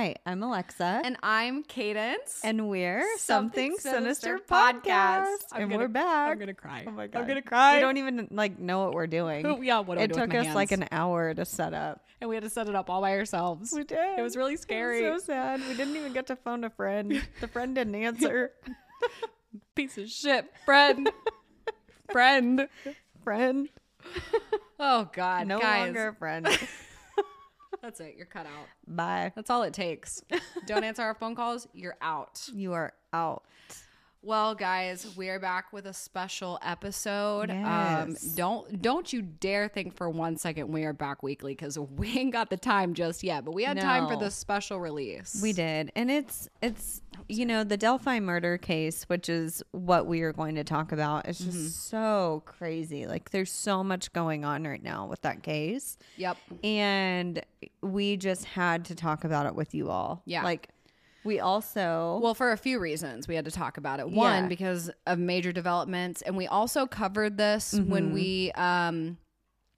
Hi, I'm Alexa. And I'm Cadence. And we're Something Something, Sinister, Sinister Podcast. I'm and gonna- we're back. I'm gonna cry. Oh my God. I'm gonna cry. We don't even like know what we're doing. yeah, what do it took us like an hour to set up. and we had to set it up all by ourselves. We did. It was really scary. so sad. We didn't even get to phone a friend. The friend didn't answer. Piece of shit, friend. friend. friend. Oh God, No guys, longer a friend. That's it. You're cut out. Bye. That's all it takes. don't answer our phone calls. You're out. You are out. Well, guys, we are back with a special episode. Um, don't don't you dare think for one second we are back weekly because we ain't got the time just yet. But we had time for No. this special release. We did. And it's it's you know, the Delphi murder case, which is what we are going to talk about, It's just Mm-hmm. so crazy. Like there's so much going on right now with that case. Yep. And we just had to talk about it with you all. Yeah. Like we also Well, for a few reasons, we had to talk about it. One, Yeah. because of major developments, and we also covered this Mm-hmm. when we um,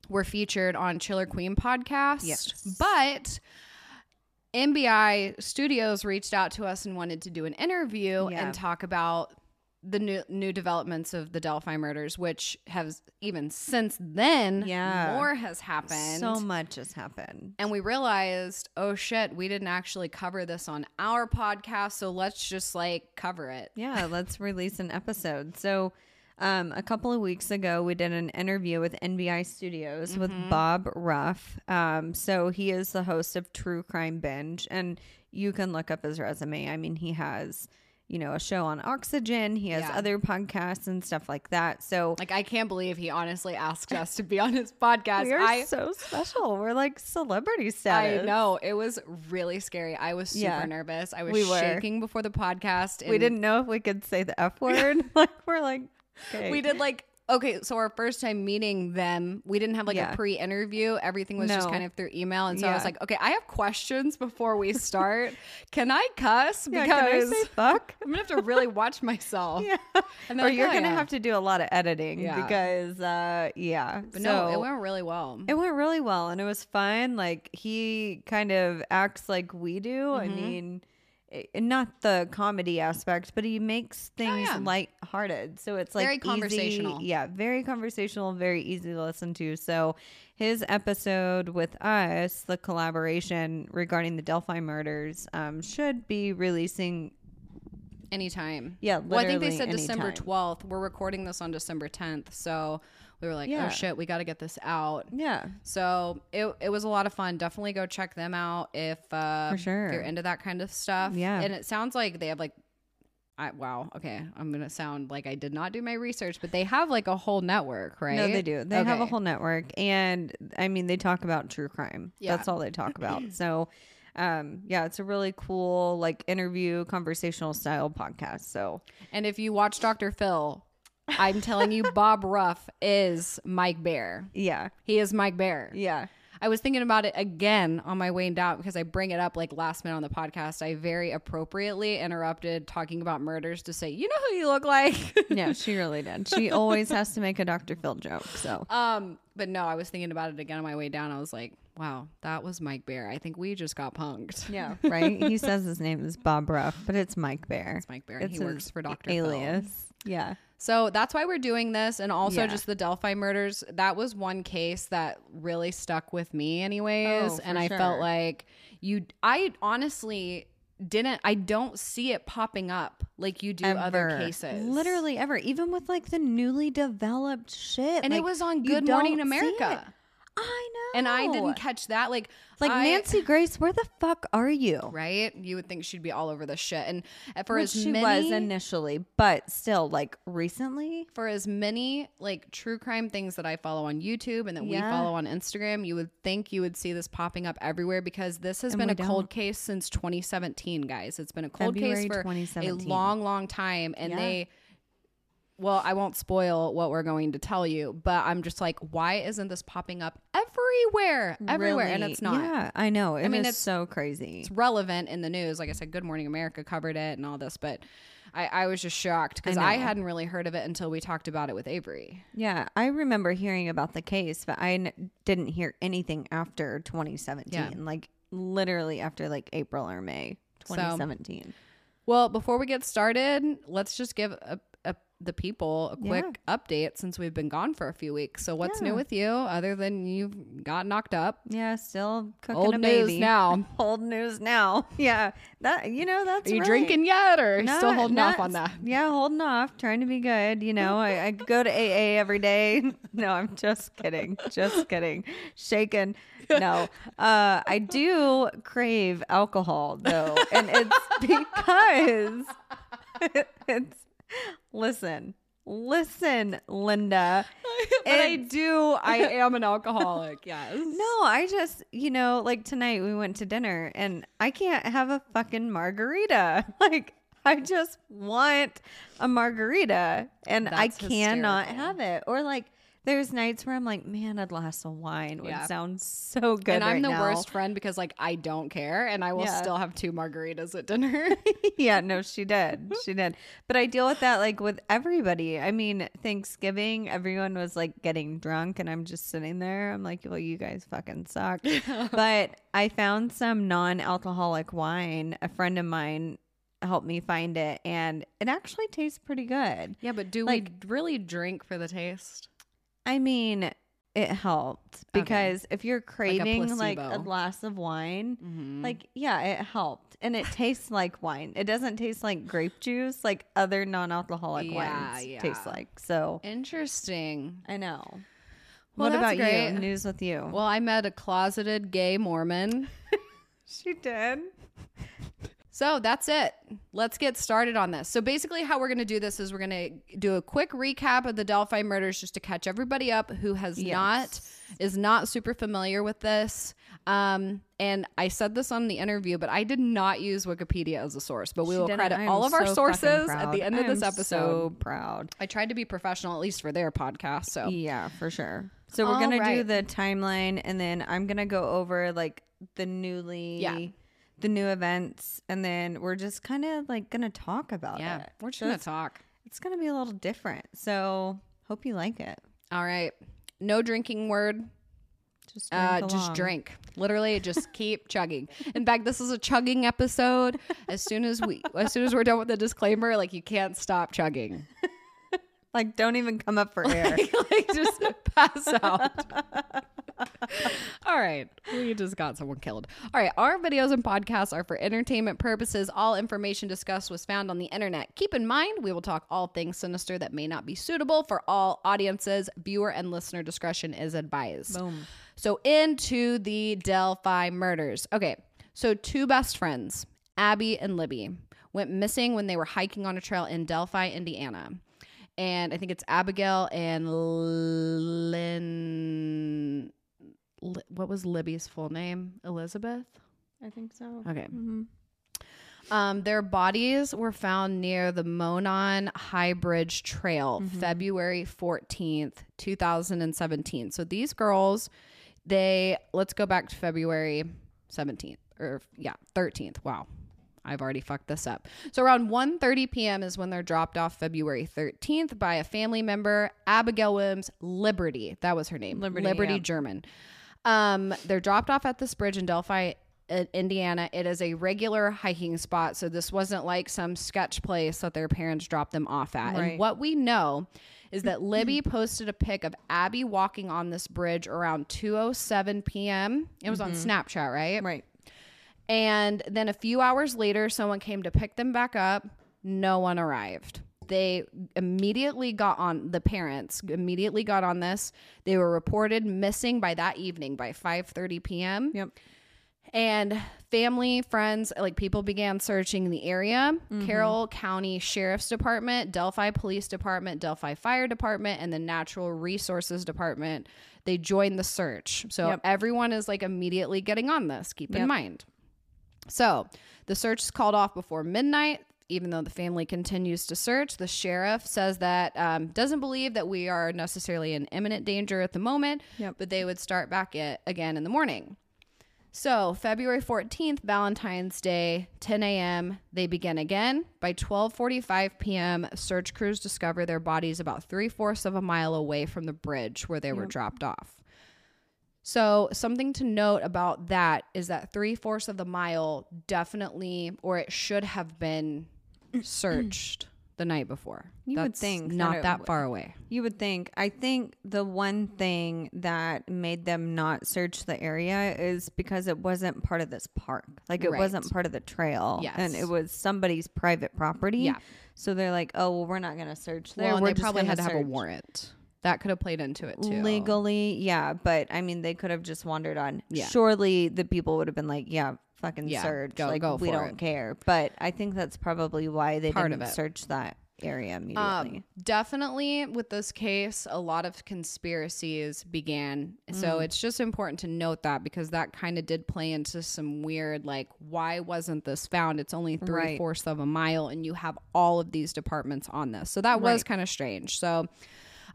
were featured on Chiller Queen podcast. Yes. But MBI Studios reached out to us and wanted to do an interview Yeah. and talk about the new new developments of the Delphi murders, which has even since then, Yeah. more has happened. so much has happened. And we realized, oh shit, we didn't actually cover this on our podcast. So let's just like cover it. Yeah, let's release an episode. So, um, a couple of weeks ago, we did an interview with NBI Studios with Bob Ruff. Um, so he is the host of True Crime Binge, and you can look up his resume. I mean, he has, you know, a show on Oxygen. He has Yeah. other podcasts and stuff like that. So. Like, I can't believe he honestly asked us to be on his podcast. We are I, so special. We're like celebrity I know it was really scary. I was super Yeah. nervous. I was We were. shaking before the podcast. We didn't know if we could say the F word. like, we're like, okay. We did like okay. So our first time meeting them, we didn't have like Yeah. a pre-interview. Everything was just kind of through email, and so I was like, okay, I have questions before we start. can I cuss? Yeah, Because can I say fuck? I'm gonna have to really watch myself. Yeah. And or like, you're "Oh, gonna yeah." have to do a lot of editing Yeah. because uh yeah But so no, it went really well. it went really well and it was fun like he kind of acts like we do i Mhm. mean i- not the comedy aspect but he makes things Oh, yeah. light-hearted so it's like Very easy- conversational. yeah very conversational very easy to listen to so his episode with us the collaboration regarding the delphi murders um should be releasing Anytime. yeah Well, I think they said December 12th. We're recording this on December 10th. So we were like, Yeah. oh shit, we got to get this out. yeah So it, it was a lot of fun. Definitely go check them out if, uh, For sure. if you're into that kind of stuff. Yeah. And it sounds like they have like, I, wow. Okay. I'm going to sound like I did not do my research, but they have like a whole network, right? No, they do. They have a whole network, and I mean, they talk about true crime. Yeah. That's all they talk about. so, um, yeah, it's a really cool, like, interview, conversational style podcast. So, And if you watch Dr. Phil, I'm telling you, Bob Ruff is Mike Bear. yeah, He is Mike Bear. yeah, I was thinking about it again on my way down because I bring it up like last minute on the podcast. I very appropriately interrupted talking about murders to say, you know who you look like? yeah. She really did. She always has to make a Dr. Phil joke. So, um, but no, I was thinking about it again on my way down. I was like, wow, that was Mike Bear. I think we just got punked. yeah, right. he says his name is Bob Ruff, but it's Mike Bear. It's Mike Bear and It's he works for Dr. Phil. alias. Yeah, So that's why we're doing this. And also Yeah. just the Delphi murders. That was one case that really stuck with me, anyways. Oh, and I felt like you, I honestly didn't, I don't see it popping up like you do other cases. literally ever. Even with like the newly developed shit, And it was on Good Morning America. I know, And I didn't catch that. Like, like I- Nancy Grace. Where the fuck are you? Right? You would think she'd be all over this shit. And for Well, as she many was initially, but still, like recently, for as many like true crime things that I follow on YouTube and that we follow on Instagram, you would think you would see this popping up everywhere because this has been a cold don't. case since 2017, guys. It's been a cold February case for a long, long time. And Yeah. they, well, I won't spoil what we're going to tell you, but I'm just like, why isn't this popping up everywhere? Everywhere. And it's not. Yeah, I know. It mean, it's- so crazy. It's relevant in the news. Like I said, Good Morning America covered it and all this, but I, I was just shocked because I I, hadn't really heard of it until we talked about it with Avery. Yeah, I remember hearing about the case, but I n- didn't hear anything after 2017. Yeah. Like literally after like April or May So- 2017. Well, before we get started, let's just give a, the people a quick update since we've been gone for a few weeks. So, what's Yeah. new with you other than you got knocked up? yeah, still cooking Old a news baby. now. Old news now. Yeah, that you know that's Are you right. drinking yet, or you still Not- holding off on that? Yeah, holding off, trying to be good. You know, I, I go to AA every day. No, I'm just kidding. Just kidding. Shaking. No, uh, I do crave alcohol though, and it's because it's. Listen, listen, Linda. but I do. I am an alcoholic. Yes. No, I just, you know, like tonight we went to dinner and I can't have a fucking margarita. Like, I just want a margarita and I cannot hysterical. have it. Or like, there's nights where I'm like, man, a glass of wine would Yeah. sound so good. and I'm right the now." worst friend because like I don't care, and I will Yeah. still have two margaritas at dinner. yeah, no, she did. She did. But I deal with that like with everybody. I mean, Thanksgiving, everyone was like getting drunk and I'm just sitting there. I'm like, well, you guys fucking suck. but I found some non alcoholic wine. A friend of mine helped me find it and it actually tastes pretty good. yeah, but do Like- we really drink for the taste? I mean, it helped because if you're craving like, a placebo. glass of wine, Mm-hmm. Like, yeah, it helped. And it tastes like wine. It doesn't taste like grape juice like other non alcoholic Yeah, wines yeah. taste like. So Interesting. I know. Well, what about great. you? News with you. Well, I met a closeted gay Mormon. she did. So that's it. Let's get started on this. So basically, how we're going to do this is we're going to do a quick recap of the Delphi murders just to catch everybody up who has Yes. not is not super familiar with this. Um, and I said this on the interview, but I did not use Wikipedia as a source. But we She will credit all of our so fucking sources at the end of this episode. So proud. I tried to be professional, at least for their podcast. So Yeah, for sure. So we're All gonna do the timeline and then I'm gonna go over like the newly Yeah. The new events and then we're just kind of like gonna talk about yeah, it. we're just So gonna it's- talk. It's gonna be a little different. So hope you like it. All right, no drinking word. Just drink Uh, just drink. Literally, just keep chugging. In fact, this is a chugging episode. As soon as we, as soon as we're done with the disclaimer, like you can't stop chugging. Like, don't even come up for air. like just pass out. All right, we just got someone killed. All right, our videos and podcasts are for entertainment purposes. All information discussed was found on the internet. Keep in mind, we will talk all things sinister that may not be suitable for all audiences. Viewer and listener discretion is advised. Boom. So into the Delphi murders. Okay, so two best friends, Abby and Libby, went missing when they were hiking on a trail in Delphi, Indiana. And I think it's Abigail and Lynn. What was Libby's full name? Elizabeth? I think so. Okay. Mhm. Um, their bodies were found near the Monon High Bridge Trail, Mm-hmm. February 14th, 2017. So these girls, they, let's go back to February 17th, or yeah, 13th. Wow. I've already fucked this up. So around 1:30 p.m. is when they're dropped off February 13th by a family member, Abigail Williams Liberty. That was her name. Liberty, Liberty yeah. German. Um, they're dropped off at this bridge in Delphi, Indiana. It is a regular hiking spot, so this wasn't like some sketch place that their parents dropped them off at. Right. And what we know is that Libby posted a pic of Abby walking on this bridge around 2:07 p.m. It was on Snapchat, right? Right. And then a few hours later, someone came to pick them back up. No one arrived. They immediately got on the parents immediately got on this. They were reported missing by that evening by 5:30 p.m. Yep. And family, friends, like people began searching the area. Mm-hmm. Carroll County Sheriff's Department, Delphi Police Department, Delphi Fire Department, and the Natural Resources Department. They joined the search. So Yep. everyone is like immediately getting on this. Keep in mind. So the search is called off before midnight. Even though the family continues to search, the sheriff says that um, doesn't believe that we are necessarily in imminent danger at the moment, Yep. but they would start back it again in the morning. So February 14th, Valentine's Day, 10 a.m. They begin again. By 12:45 p.m., search crews discover their bodies about three fourths of a mile away from the bridge where they were dropped off. So, something to note about that is that three fourths of the mile definitely, or it should have been searched the night before. You would think not that would- far away. You would think. I think the one thing that made them not search the area is because it wasn't part of this park. Like it Right. wasn't part of the trail. Yes. And it was somebody's private property. Yeah. So they're like, oh, well, we're not going to search there. Well, they probably had to have a warrant. That could have played into it too. Legally, yeah. But I mean, they could have just wandered on. Yeah. Surely the people would have been like, yeah, fucking Yeah, search. go- like, go we don't it. care. But I think that's probably why they Part didn't search that area immediately. Um, definitely with this case, a lot of conspiracies began. So Mm. it's just important to note that because that kind of did play into some weird, like, why wasn't this found? It's only three Right. fourths of a mile, and you have all of these departments on this. So that was kind of strange. So.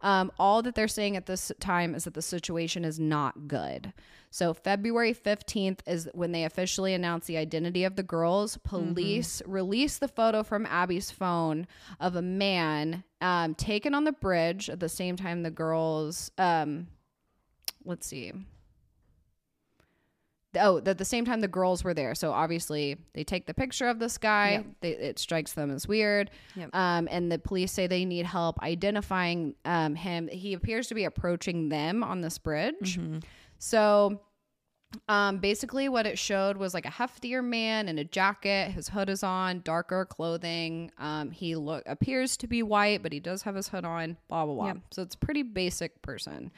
Um, all that they're saying at this time is that the situation is not good. So, February 15th is when they officially announced the identity of the girls. Police released the photo from Abby's phone of a man um, taken on the bridge at the same time the girls, um, let's see. Oh, at the same time the girls were there. So obviously they take the picture of this guy. Yep. They, it strikes them as weird. Yep. Um, and the police say they need help identifying um, him. He appears to be approaching them on this bridge. Mm-hmm. So um, basically, what it showed was like a heftier man in a jacket. His hood is on, darker clothing. Um, he look appears to be white, but he does have his hood on. Blah blah blah. Yep. So it's a pretty basic person.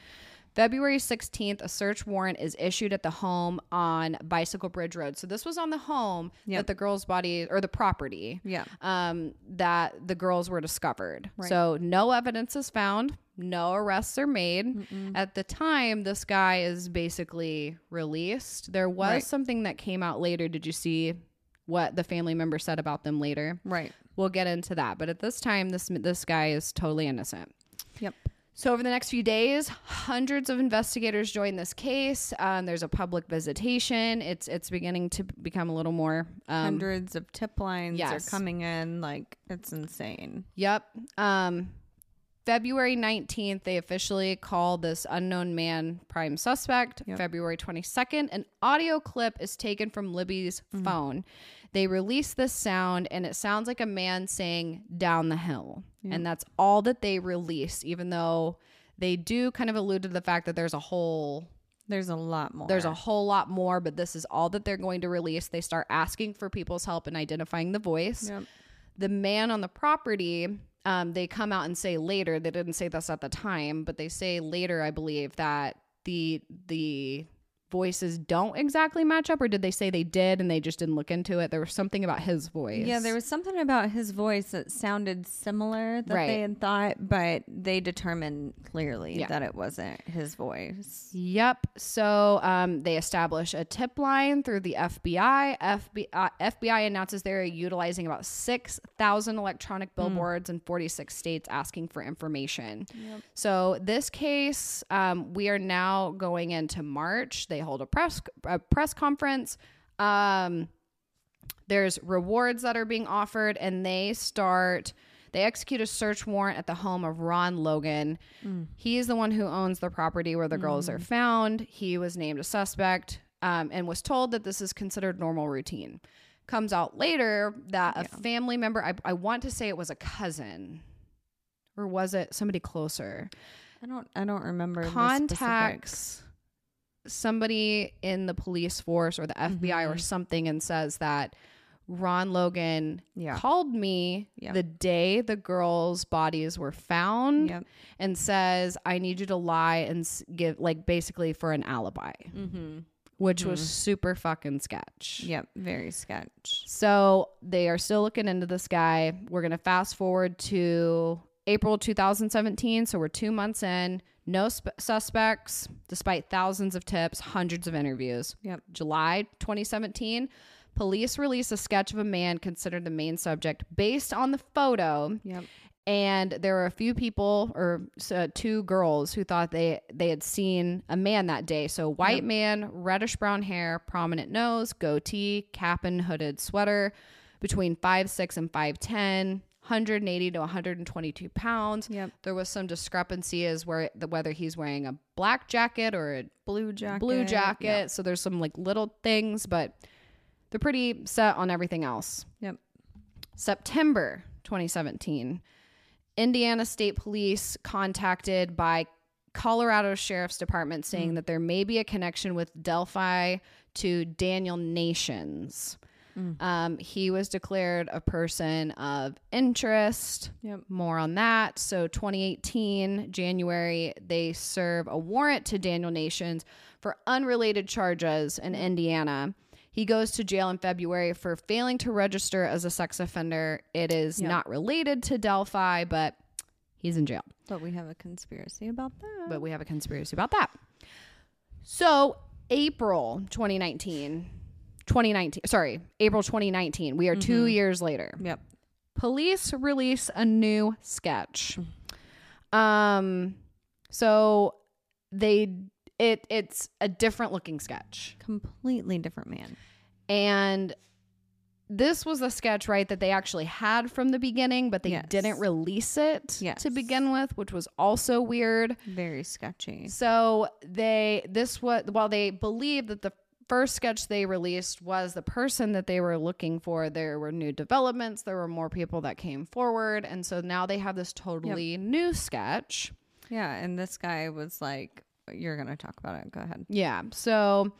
February 16th, a search warrant is issued at the home on Bicycle Bridge Road. So this was on the home Yep. that the girl's body or the property Yeah. um, that the girls were discovered. Right. So no evidence is found, no arrests are made. Mm-mm. At the time, this guy is basically released. There was Right. something that came out later. Did you see what the family member said about them later? Right. We'll get into that. But at this time, this this guy is totally innocent. So over the next few days, hundreds of investigators join this case. Um, there's a public visitation. It's it's beginning to become a little more. Um, Hundreds of tip lines yes. are coming in. Like it's insane. Yep. Um, February 19th, they officially call this unknown man prime suspect. Yep. February 22nd, an audio clip is taken from Libby's Mm-hmm. phone. They release this sound, and it sounds like a man saying down the hill. Yep. And that's all that they release, even though they do kind of allude to the fact that there's a whole There's a lot more. there's a whole lot more, but this is all that they're going to release. They start asking for people's help in identifying the voice Yep. the man on the property um, they come out and say later they didn't say this at the time but they say later i believe that the the voices don't exactly match up or did they say they did and they just didn't look into it there was something about his voice Yeah, there was something about his voice that sounded similar that Right. they had thought, but they determined clearly Yeah. that it wasn't his voice. Yep. So um, they establish a tip line through the FBI. FBI, uh, FBI announces they're utilizing about 6,000 electronic billboards in 46 states asking for information. So this case, um, we are now going into March. They hold a press a press conference. Um, there's rewards that are being offered, and they start. They execute a search warrant at the home of Ron Logan. He is the one who owns the property where the girls are found. He was named a suspect um, and was told that this is considered normal routine. Comes out later that a family member, I, I want to say it was a cousin, or was it somebody closer? I don't I don't remember contacts somebody in the police force or the FBI or something and says that Ron Logan Yeah. called me Yeah. the day the girls' bodies were found Yep. and says, I need you to lie and give, like, basically for an alibi, Mm-hmm. which was super fucking sketch. Yep. Very sketch. So they are still looking into this guy. We're going to fast forward to April 2017. So we're two months in. No sp- suspects, despite thousands of tips, hundreds of interviews. Yep. July 2017, police release a sketch of a man considered the main subject based on the photo. Yep. And there were a few people, or uh, two girls, who thought they they had seen a man that day. So white Yep. man, reddish brown hair, prominent nose, goatee, cap and hooded sweater, between five six and five ten, 180 to 122 pounds. Yep. There was some discrepancy as where the whether he's wearing a black jacket or a Blue jacket. blue jacket. Yep. So there's some like little things, but they're pretty set on everything else. Yep. September 2017, Indiana State Police contacted by Colorado Sheriff's Department saying mm. that there may be a connection with Delphi to Daniel Nations. Um, he was declared a person of interest. Yep. More on that. So, 2018, January, they serve a warrant to Daniel Nations for unrelated charges in Indiana. He goes to jail in February for failing to register as a sex offender. It is Yep. not related to Delphi, but he's in jail. But we have a conspiracy about that. But we have a conspiracy about that. So, April 2019, 2019, sorry, April 2019, we are two years later yep. police release a new sketch. Um so they it it's a different looking sketch. Completely different man. And this was a sketch right that they actually had from the beginning but they Yes. didn't release it Yes. to begin with, which was also weird. Very sketchy. So they this was while they believed that the first sketch they released was the person that they were looking for, there were new developments, there were more people that came forward, and so now they have this totally new sketch. Yeah. And this guy was like, you're going to talk about it. Go ahead. Yeah. So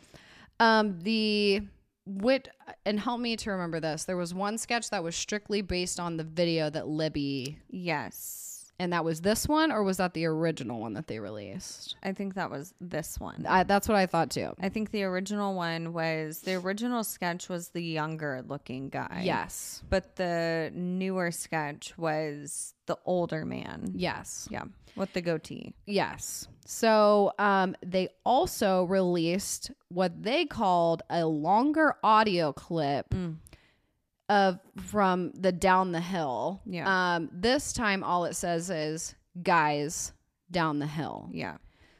um the wit and help me to remember this. There was one sketch that was strictly based on the video that Libby Yes. And that was this one or was that the original one that they released? I think that was this one. I, that's what I thought too. I think the original one was the original sketch was the younger looking guy. Yes. But the newer sketch was the older man. Yes. Yeah. With the goatee. Yes. So um, they also released what they called a longer audio clip Mm. Of from the down the hill. Yeah. Um, this time, all it says is "guys down the hill." Yeah.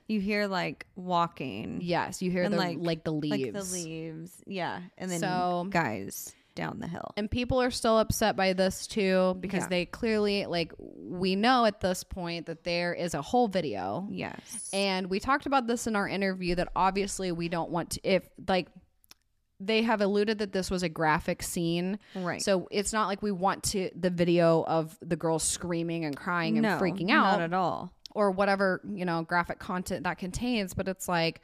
You hear like walking. Yes, you hear And the like- like, the leaves. Like the leaves. Yeah. And then So- guys down the hill. And people are still upset by this too because Yeah. they clearly like we know at this point that there is a whole video Yes. And we talked about this in our interview that obviously we don't want to, if like they have alluded that this was a graphic scene. right. So it's not like we want to, the video of the girl screaming and crying and no, freaking Not out at all. or whatever, you know, graphic content that contains, but it's like,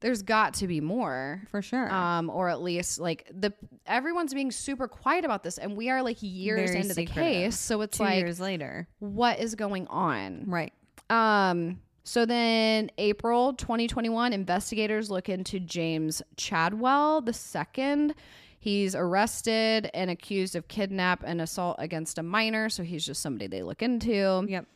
there's got to be more. For sure. Um, or at least like the everyone's being super quiet about this, and we are like years Very into the case, so it's Two like, years later. what is going on? Right. Um, so then April 2021, investigators look into James Chadwell the second. He's arrested and accused of kidnap and assault against a minor, so he's just somebody they look into. Yep.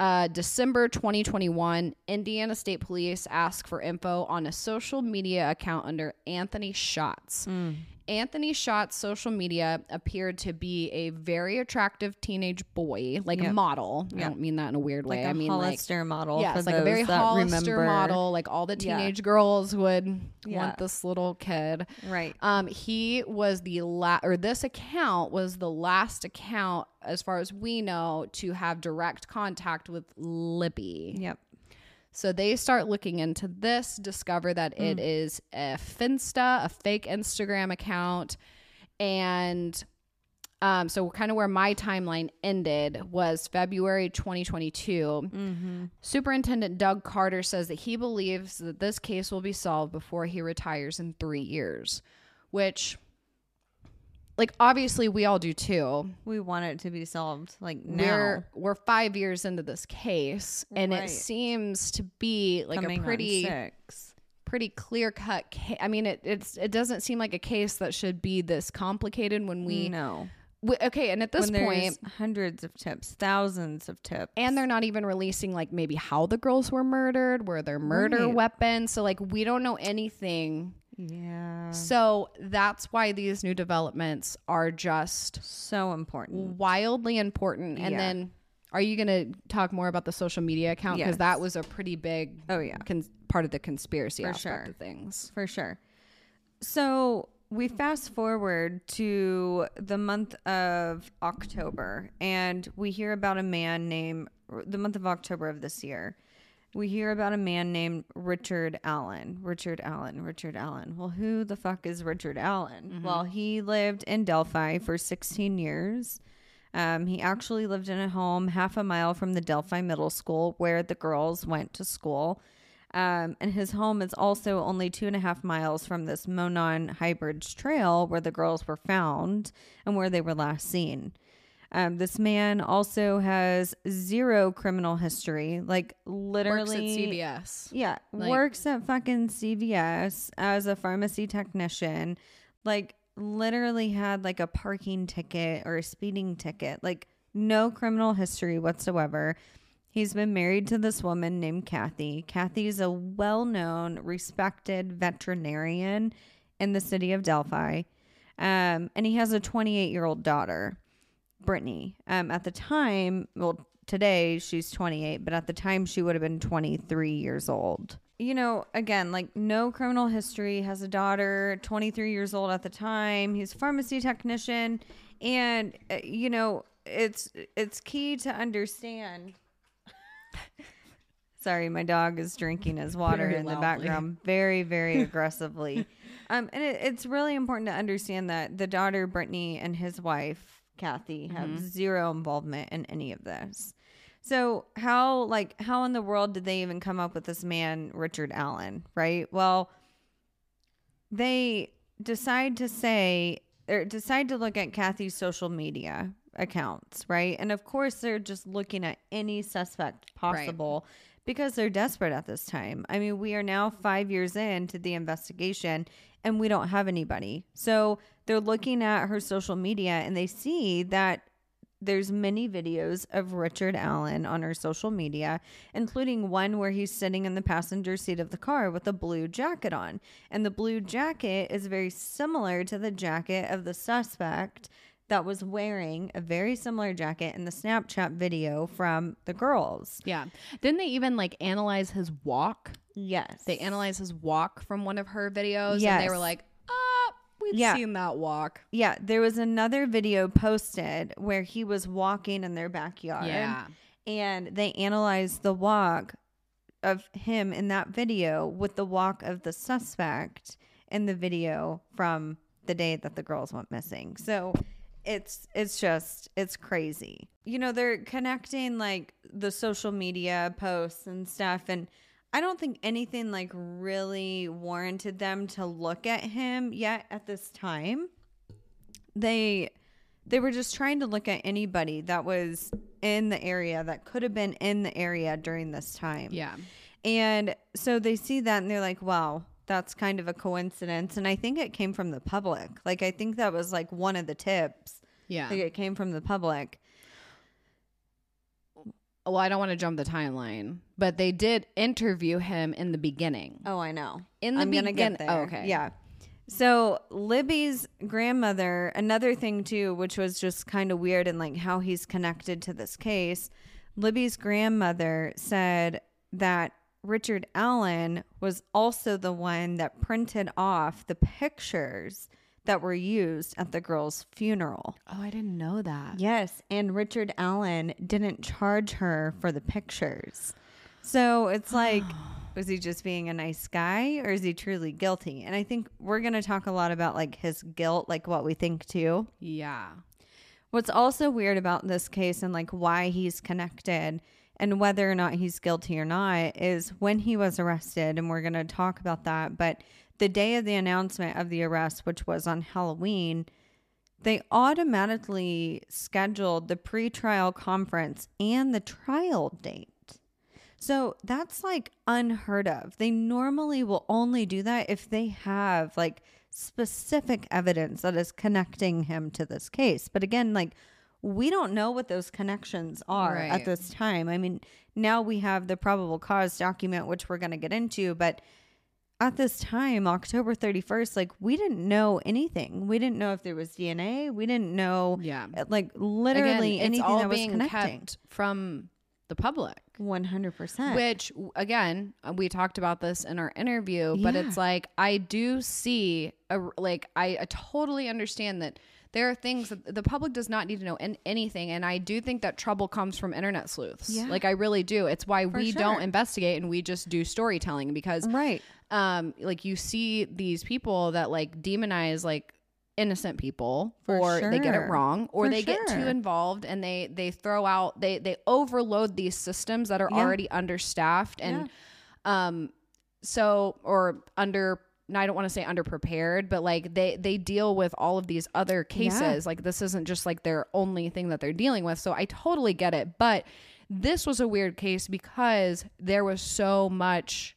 Uh, December 2021, Indiana State Police ask for info on a social media account under Anthony Shots. Mm. Anthony Shots' social media appeared to be a very attractive teenage boy, like a Yep. model. I don't mean that in a weird way. Like a I mean like Hollister model. yeah, for it's like a very Hollister remember. model. Like all the Yeah. teenage girls would Yeah. want this little kid. Right. Um, he was the last, or this account was the last account, as far as we know, to have direct contact with Libby. Yep. So they start looking into this, discover that Mm. it is a Finsta, a fake Instagram account, and um, so kind of where my timeline ended was February 2022. Mm-hmm. Superintendent Doug Carter says that he believes that this case will be solved before he retires in three years, which, like, obviously we all do too. We want it to be solved like now. We're we're five years into this case, and Right. it seems to be like coming a pretty six. pretty clear cut. Ca- I mean, it it's it doesn't seem like a case that should be this complicated when we. know. we okay, and at this when hundreds of tips, thousands of tips, and they're not even releasing like maybe how the girls were murdered, were their murder Right. weapons. So like we don't know anything. Yeah, So that's why these new developments are just so important. wildly important. And Yeah. then are you going to talk more about the social media account because Yes. that was a pretty big Oh yeah, con- part of the conspiracy For aspect sure. of things. for sure. So we fast forward to the month of October, and we hear about a man named the month of October of this year. We hear about a man named Richard Allen. Richard Allen. Richard Allen. Well, who the fuck is Richard Allen? Well, he lived in Delphi for 16 years. Um, he actually lived in a home half a mile from the Delphi Middle School where the girls went to school. Um, and his home is also only two and a half miles from this Monon High Bridge Trail where the girls were found and where they were last seen. Um, this man also has zero criminal history, like literally Works at CVS. yeah, Like- works at fucking CVS as a pharmacy technician. Like literally had like a parking ticket or a speeding ticket. Like no criminal history whatsoever. He's been married to this woman named Kathy. Kathy's a well-known, respected veterinarian in the city of Delphi. Um, and he has a 28-year-old daughter. Brittany. Um, at the time, well, today she's 28, but at the time she would have been 23 years old. You know, again, like no criminal history, has a daughter, 23 years old at the time. He's a pharmacy technician, and uh, you know, it's it's key to understand. Sorry, my dog is drinking his water Very in the background very, very aggressively. Um, and it, it's really important to understand that the daughter, Brittany, and his wife, Kathy, have Mm-hmm. zero involvement in any of this. So how, like, how in the world did they even come up with this man, Richard Allen? Right. Well, they decide to say or decide to look at Kathy's social media accounts, right? And of course, they're just looking at any suspect possible because they're desperate at this time. I mean, we are now five years into the investigation and we don't have anybody. So they're looking at her social media and they see that there's many videos of Richard Allen on her social media, including one where he's sitting in the passenger seat of the car with a blue jacket on. And the blue jacket is very similar to the jacket of the suspect that was wearing a very similar jacket in the Snapchat video from the girls. Yeah. Didn't they even like analyze his walk? Yes. They analyzed his walk from one of her videos and they were like, we'd Yeah. that walk. Yeah, there was another video posted where he was walking in their backyard. Yeah. And they analyzed the walk of him in that video with the walk of the suspect in the video from the day that the girls went missing. So it's it's just it's crazy. You know, they're connecting like the social media posts and stuff and I don't think anything like really warranted them to look at him yet at this time. They they were just trying to look at anybody that was in the area that could have been in the area during this time. Yeah. And so they see that and they're like, wow, that's kind of a coincidence. And I think it came from the public. Like, I think that was like one of the tips. Yeah. Like, it came from the public. well, I don't want to jump the timeline, but they did interview him in the beginning. Oh, I know. In the beginning. Gonna get oh, there. oh, okay. Yeah. So Libby's grandmother, another thing too, which was just kind of weird and like how he's connected to this case. Libby's grandmother said that Richard Allen was also the one that printed off the pictures that were used at the girl's funeral. Oh, I didn't know that. Yes, and Richard Allen didn't charge her for the pictures. So it's like, was he just being a nice guy or is he truly guilty? And I think we're going to talk a lot about like his guilt, like what we think too. Yeah. What's also weird about this case and like why he's connected and whether or not he's guilty or not is when he was arrested, and we're going to talk about that. But the day of the announcement of the arrest, which was on Halloween, they automatically scheduled the pretrial conference and the trial date. So that's like unheard of. They normally will only do that if they have like specific evidence that is connecting him to this case. But again, like we don't know what those connections are Right. at this time. I mean, now we have the probable cause document, which we're going to get into, but at this time, October 31st, like we didn't know anything. We didn't know if there was DNA. We didn't know, Yeah. like literally Again, anything that was connecting. kept from the public. 100%. Which again, uh, we talked about this in our interview, but Yeah. it's like I do see a, like I, I totally understand that there are things that the public does not need to know in anything and i do think that trouble comes from internet sleuths Yeah. like i really do it's why we sure. don't investigate and we just do storytelling because Right. um like you see these people that like demonize like innocent people For or they get it wrong or For they get too involved and they they throw out they they overload these systems that are Yeah. already understaffed and um so or under I don't want to say underprepared, but like they they deal with all of these other cases. Like this isn't just like their only thing that they're dealing with. So I totally get it. But this was a weird case because there was so much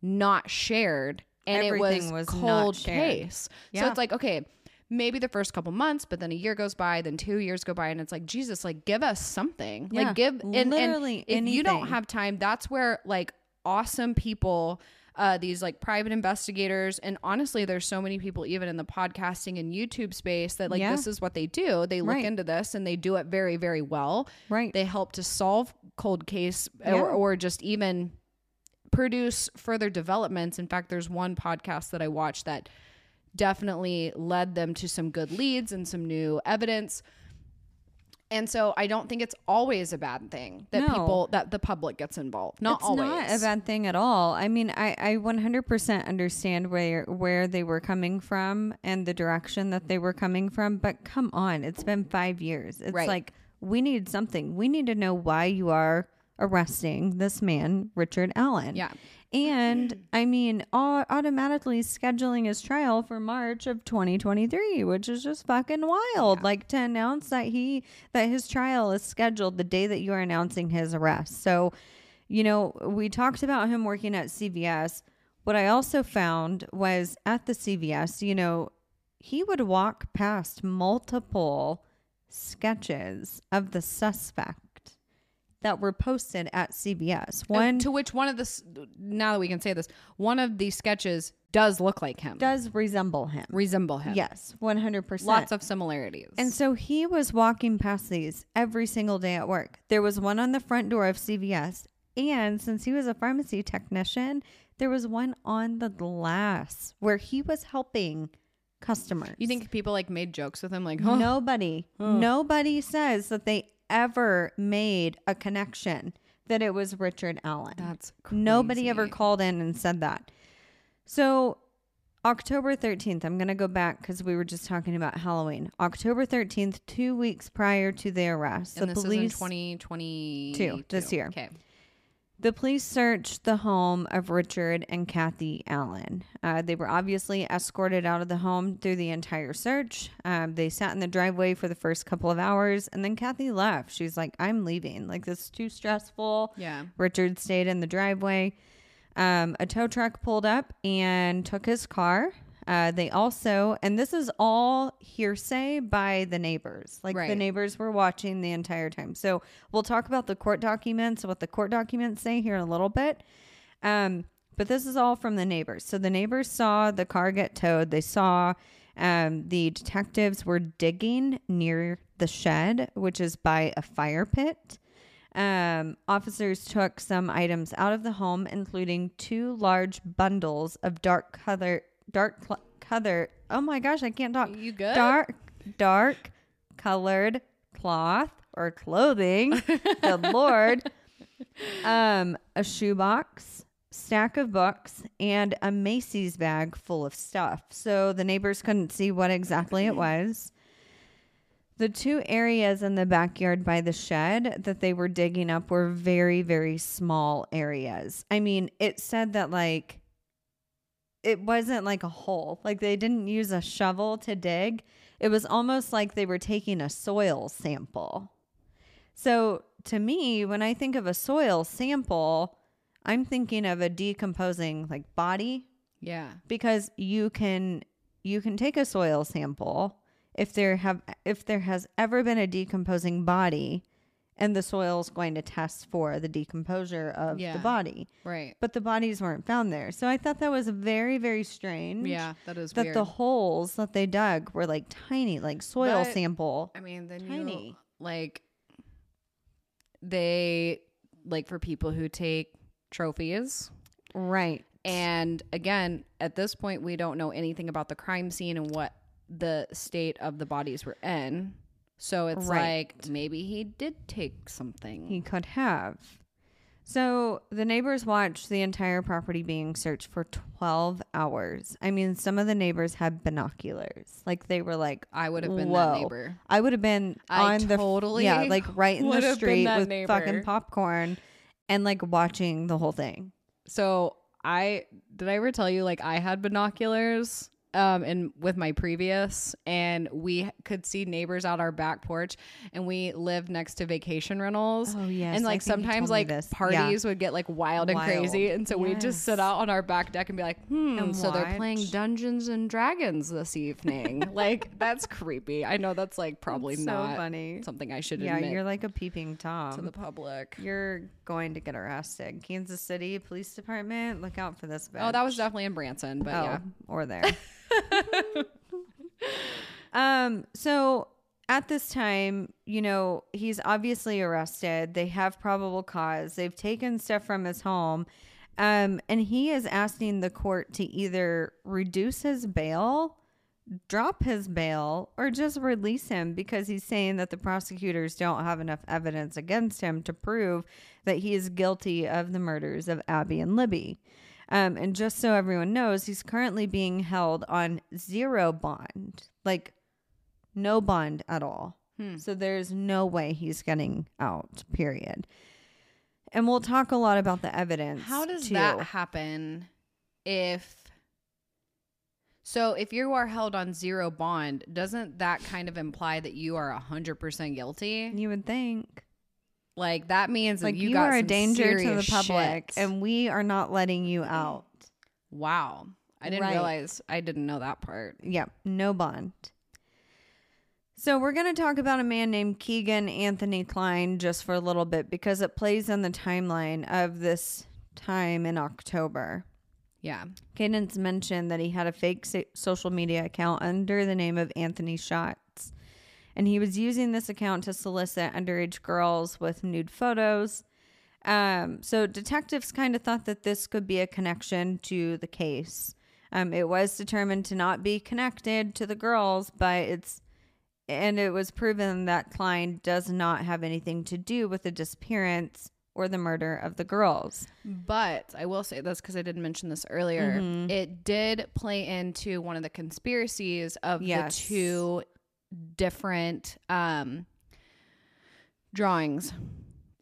not shared and Everything it was, was cold case. So it's like, okay, maybe the first couple months, but then a year goes by, then two years go by, and it's like, Jesus, like give us something. Yeah, like give and, and literally if you don't have time, that's where like awesome people uh, these like private investigators and honestly there's so many people even in the podcasting and youtube space that like Yeah. this is what they do they look Right. into this and they do it very very well Right. they help to solve cold case Yeah. or, or just even produce further developments in fact there's one podcast that i watched that definitely led them to some good leads and some new evidence and so i don't think it's always a bad thing that No. people that the public gets involved not it's always not a bad thing at all. I mean, I, I 100% understand where where they were coming from and the direction that they were coming from, but come on, it's been 5 years. It's Right. like we need something. We need to know why you are arresting this man, Richard Allen. Yeah. And mm. I mean, automatically scheduling his trial for March of 2023, which is just fucking wild. Like to announce that he that his trial is scheduled the day that you are announcing his arrest. So, you know, we talked about him working at CVS. What I also found was at the CVS, you know, he would walk past multiple sketches of the suspect that were posted at CVS. One to which one of the now that we can say this one of these sketches does look like him does resemble him. resemble him Yes, 100%. lots of similarities And so he was walking past these every single day at work. There was one on the front door of CVS. And since he was a pharmacy technician, there was one on the glass where he was helping customers. you think people like made jokes with him like huh? nobody, nobody says that they ever made a connection that it was Richard Allen. that's Nobody ever called in and said that. So, October 13th, I'm going to go back because we were just talking about Halloween. October 13th, two weeks prior to the arrest, and the this police. is in 2022 this year. okay The police searched the home of Richard and Kathy Allen. Uh, they were obviously escorted out of the home through the entire search. Um, they sat in the driveway for the first couple of hours, and then Kathy left. She's like, I'm leaving. Like, this is too stressful. yeah Richard stayed in the driveway. Um, a tow truck pulled up and took his car. Uh, they also, and this is all hearsay by the neighbors. Like the neighbors were watching the entire time. So we'll talk about the court documents, what the court documents say here in a little bit. Um, but this is all from the neighbors. So the neighbors saw the car get towed. They saw um, the detectives were digging near the shed, which is by a fire pit. Um, officers took some items out of the home, including two large bundles of dark color, dark cl- color. Oh my gosh, I can't talk. You good? Dark, dark colored cloth or clothing. Good lord. Um, a shoebox, stack of books, and a Macy's bag full of stuff. So the neighbors couldn't see what exactly it was. The two areas in the backyard by the shed that they were digging up were very, very small areas. I mean, it said that like it wasn't like a hole. Like they didn't use a shovel to dig. It was almost like they were taking a soil sample. So to me, when I think of a soil sample, I'm thinking of a decomposing like body yeah because you can you can take a soil sample if there have if there has ever been a decomposing body and the soil is going to test for the decomposure of Yeah. the body right but the bodies weren't found there so i thought that was very very strange yeah that is that weird the holes that they dug were like tiny like soil But- sample I mean, then Tiny. you like they like for people who take trophies. right And again, at this point, we don't know anything about the crime scene and what the state of the bodies were in. So it's Right. like maybe he did take something. He could have. So the neighbors watched the entire property being searched for 12 hours. I mean, some of the neighbors had binoculars. Like they were like, I would have been Whoa. that neighbor. I would have been I on the totally yeah, like right in the street with neighbor. fucking popcorn and like watching the whole thing. So I did I ever tell you like I had binoculars um and with my previous and we could see neighbors out our back porch and we lived next to vacation rentals. Oh, yes, And like sometimes like this. Yeah. parties would get like wild and Wild. crazy and so we'd just sit out on our back deck and be like, "Hmm, And so they're playing. Dungeons and Dragons this evening." like that's creepy. I know that's like probably so not funny. something I should Yeah, admit you're like a peeping tom. to the public. you're going to get arrested. Kansas City Police Department, look out for this bitch. Oh, that was definitely in Branson, but oh, yeah. or there. um, so at this time, you know, he's obviously arrested. They have probable cause. They've taken stuff from his home. Um, and he is asking the court to either reduce his bail, drop his bail, or just release him because he's saying that the prosecutors don't have enough evidence against him to prove that he is guilty of the murders of Abby and Libby. Um, and just so everyone knows, he's currently being held on zero bond, like no bond at all. Hmm. So there's no way he's getting out, period. And we'll talk a lot about the evidence. How does too. that happen if so if you are held on zero bond, doesn't that kind of imply that you are 100% guilty? You would think. Like that means Like that you, you, got are a danger to the public, shit. and we are not letting you mm. out. wow. I didn't Right. realize I didn't know that part. Yeah, no bond. So we're going to talk about a man named Kegan Anthony Kline just for a little bit because it plays in the timeline of this time in October. Yeah. Cadence mentioned that he had a fake so- social media account under the name of Anthony Shots. And he was using this account to solicit underage girls with nude photos. Um, so detectives kind of thought that this could be a connection to the case. Um, it was determined to not be connected to the girls, but it's and it was proven that Kline does not have anything to do with the disappearance or the murder of the girls. But I will say this because I didn't mention this earlier. Mm-hmm. It did play into one of the conspiracies of Yes. the two different um, drawings.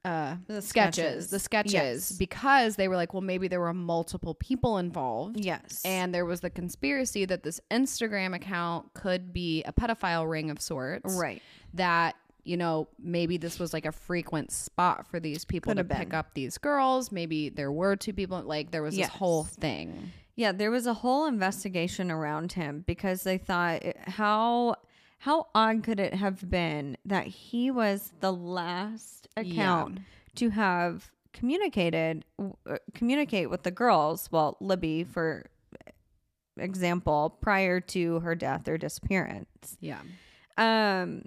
Uh, The sketches, sketches. the sketches, Yes. because they were like, well, maybe there were multiple people involved. Yes. And there was the conspiracy that this Instagram account could be a pedophile ring of sorts. right. That, you know, maybe this was like a frequent spot for these people Could to pick up these girls. Maybe there were two people. Like there was Yes. this whole thing. Yeah, there was a whole investigation around him because they thought how how odd could it have been that he was the last account to have communicated uh, communicate with the girls, well, Libby for example, prior to her death or disappearance. Yeah. Um,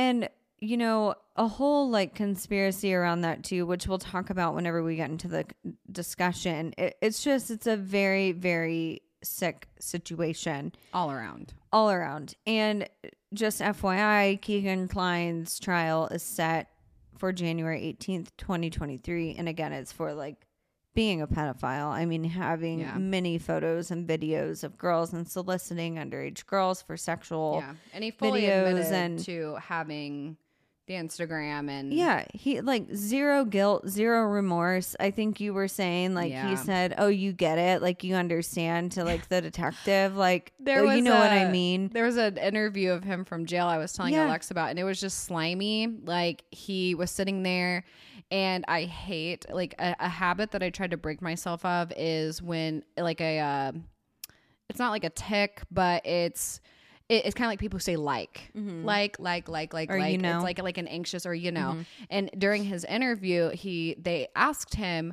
and you know, a whole like conspiracy around that too, which we'll talk about whenever we get into the discussion. It, it's just, it's a very, very sick situation All around. all around. And just FYI, Kegan Kline's trial is set for January 18th, 2023. And again, it's for like being a pedophile. I mean, having Yeah. many photos and videos of girls and soliciting underage girls for sexual. yeah. And he fully videos admitted and- to having the Instagram and Yeah, he like zero guilt, zero remorse. I think you were saying like Yeah. he said, "Oh, you get it, like you understand." To like the detective, like There oh, was you know what I mean. There was an interview of him from jail I was telling Yeah. Alex about, and it was just slimy. Like he was sitting there, and I hate like a, a habit that I tried to break myself of is when like a, uh, it's not like a tic, but it's. It- It's kind of like people say like, like, like, like, like, Mm-hmm. Or like. you know. Mm-hmm. It's like like an anxious or you know. And during his interview, he they asked him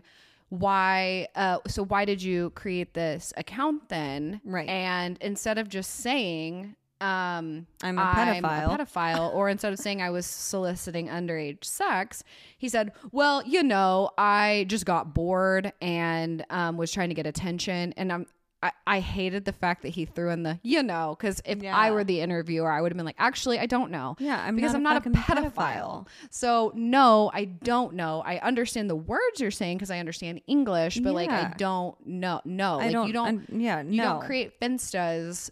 why. Uh, so why did you create this account then? Right. And instead of just saying um I'm a I'm pedophile. a pedophile, or instead of saying I was soliciting underage sex, he said, "Well, you know, I just got bored and um, was trying to get attention." And I'm, I, I hated the fact that he threw in the, you know, because if I were the interviewer, I would have been like, "Actually, I don't know." Yeah, I'm because not I'm not a pedophile. pedophile. So no, I don't know. I understand the words you're saying because I understand English, but like I don't know. No, I like don't. you don't. un- yeah, you no. don't create finstas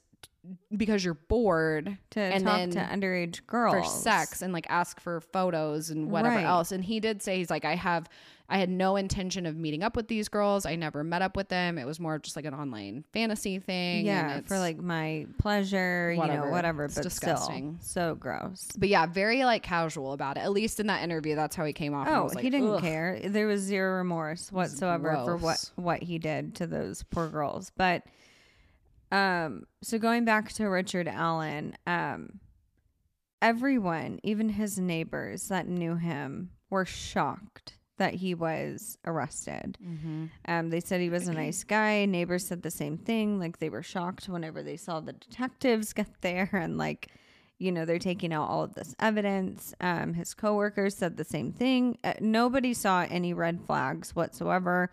because you're bored to talk to underage girls for sex and like ask for photos and whatever Right. else. And he did say he's like, I have, I had no intention of meeting up with these girls. I never met up with them. It was more just like an online fantasy thing. Yeah, for like my pleasure, you know, whatever. It's but disgusting. still, so gross. but yeah, very like casual about it. At least in that interview, that's how he came off. Oh, like, he didn't "Ugh." care. There was zero remorse whatsoever for what what he did to those poor girls. But um so going back to Richard Allen, um everyone, even his neighbors that knew him were shocked that he was arrested. Mm-hmm. Um, they said he was a nice guy. Neighbors said the same thing. Like they were shocked whenever they saw the detectives get there and like, you know, they're taking out all of this evidence. Um, his coworkers said the same thing. Uh, nobody saw any red flags whatsoever.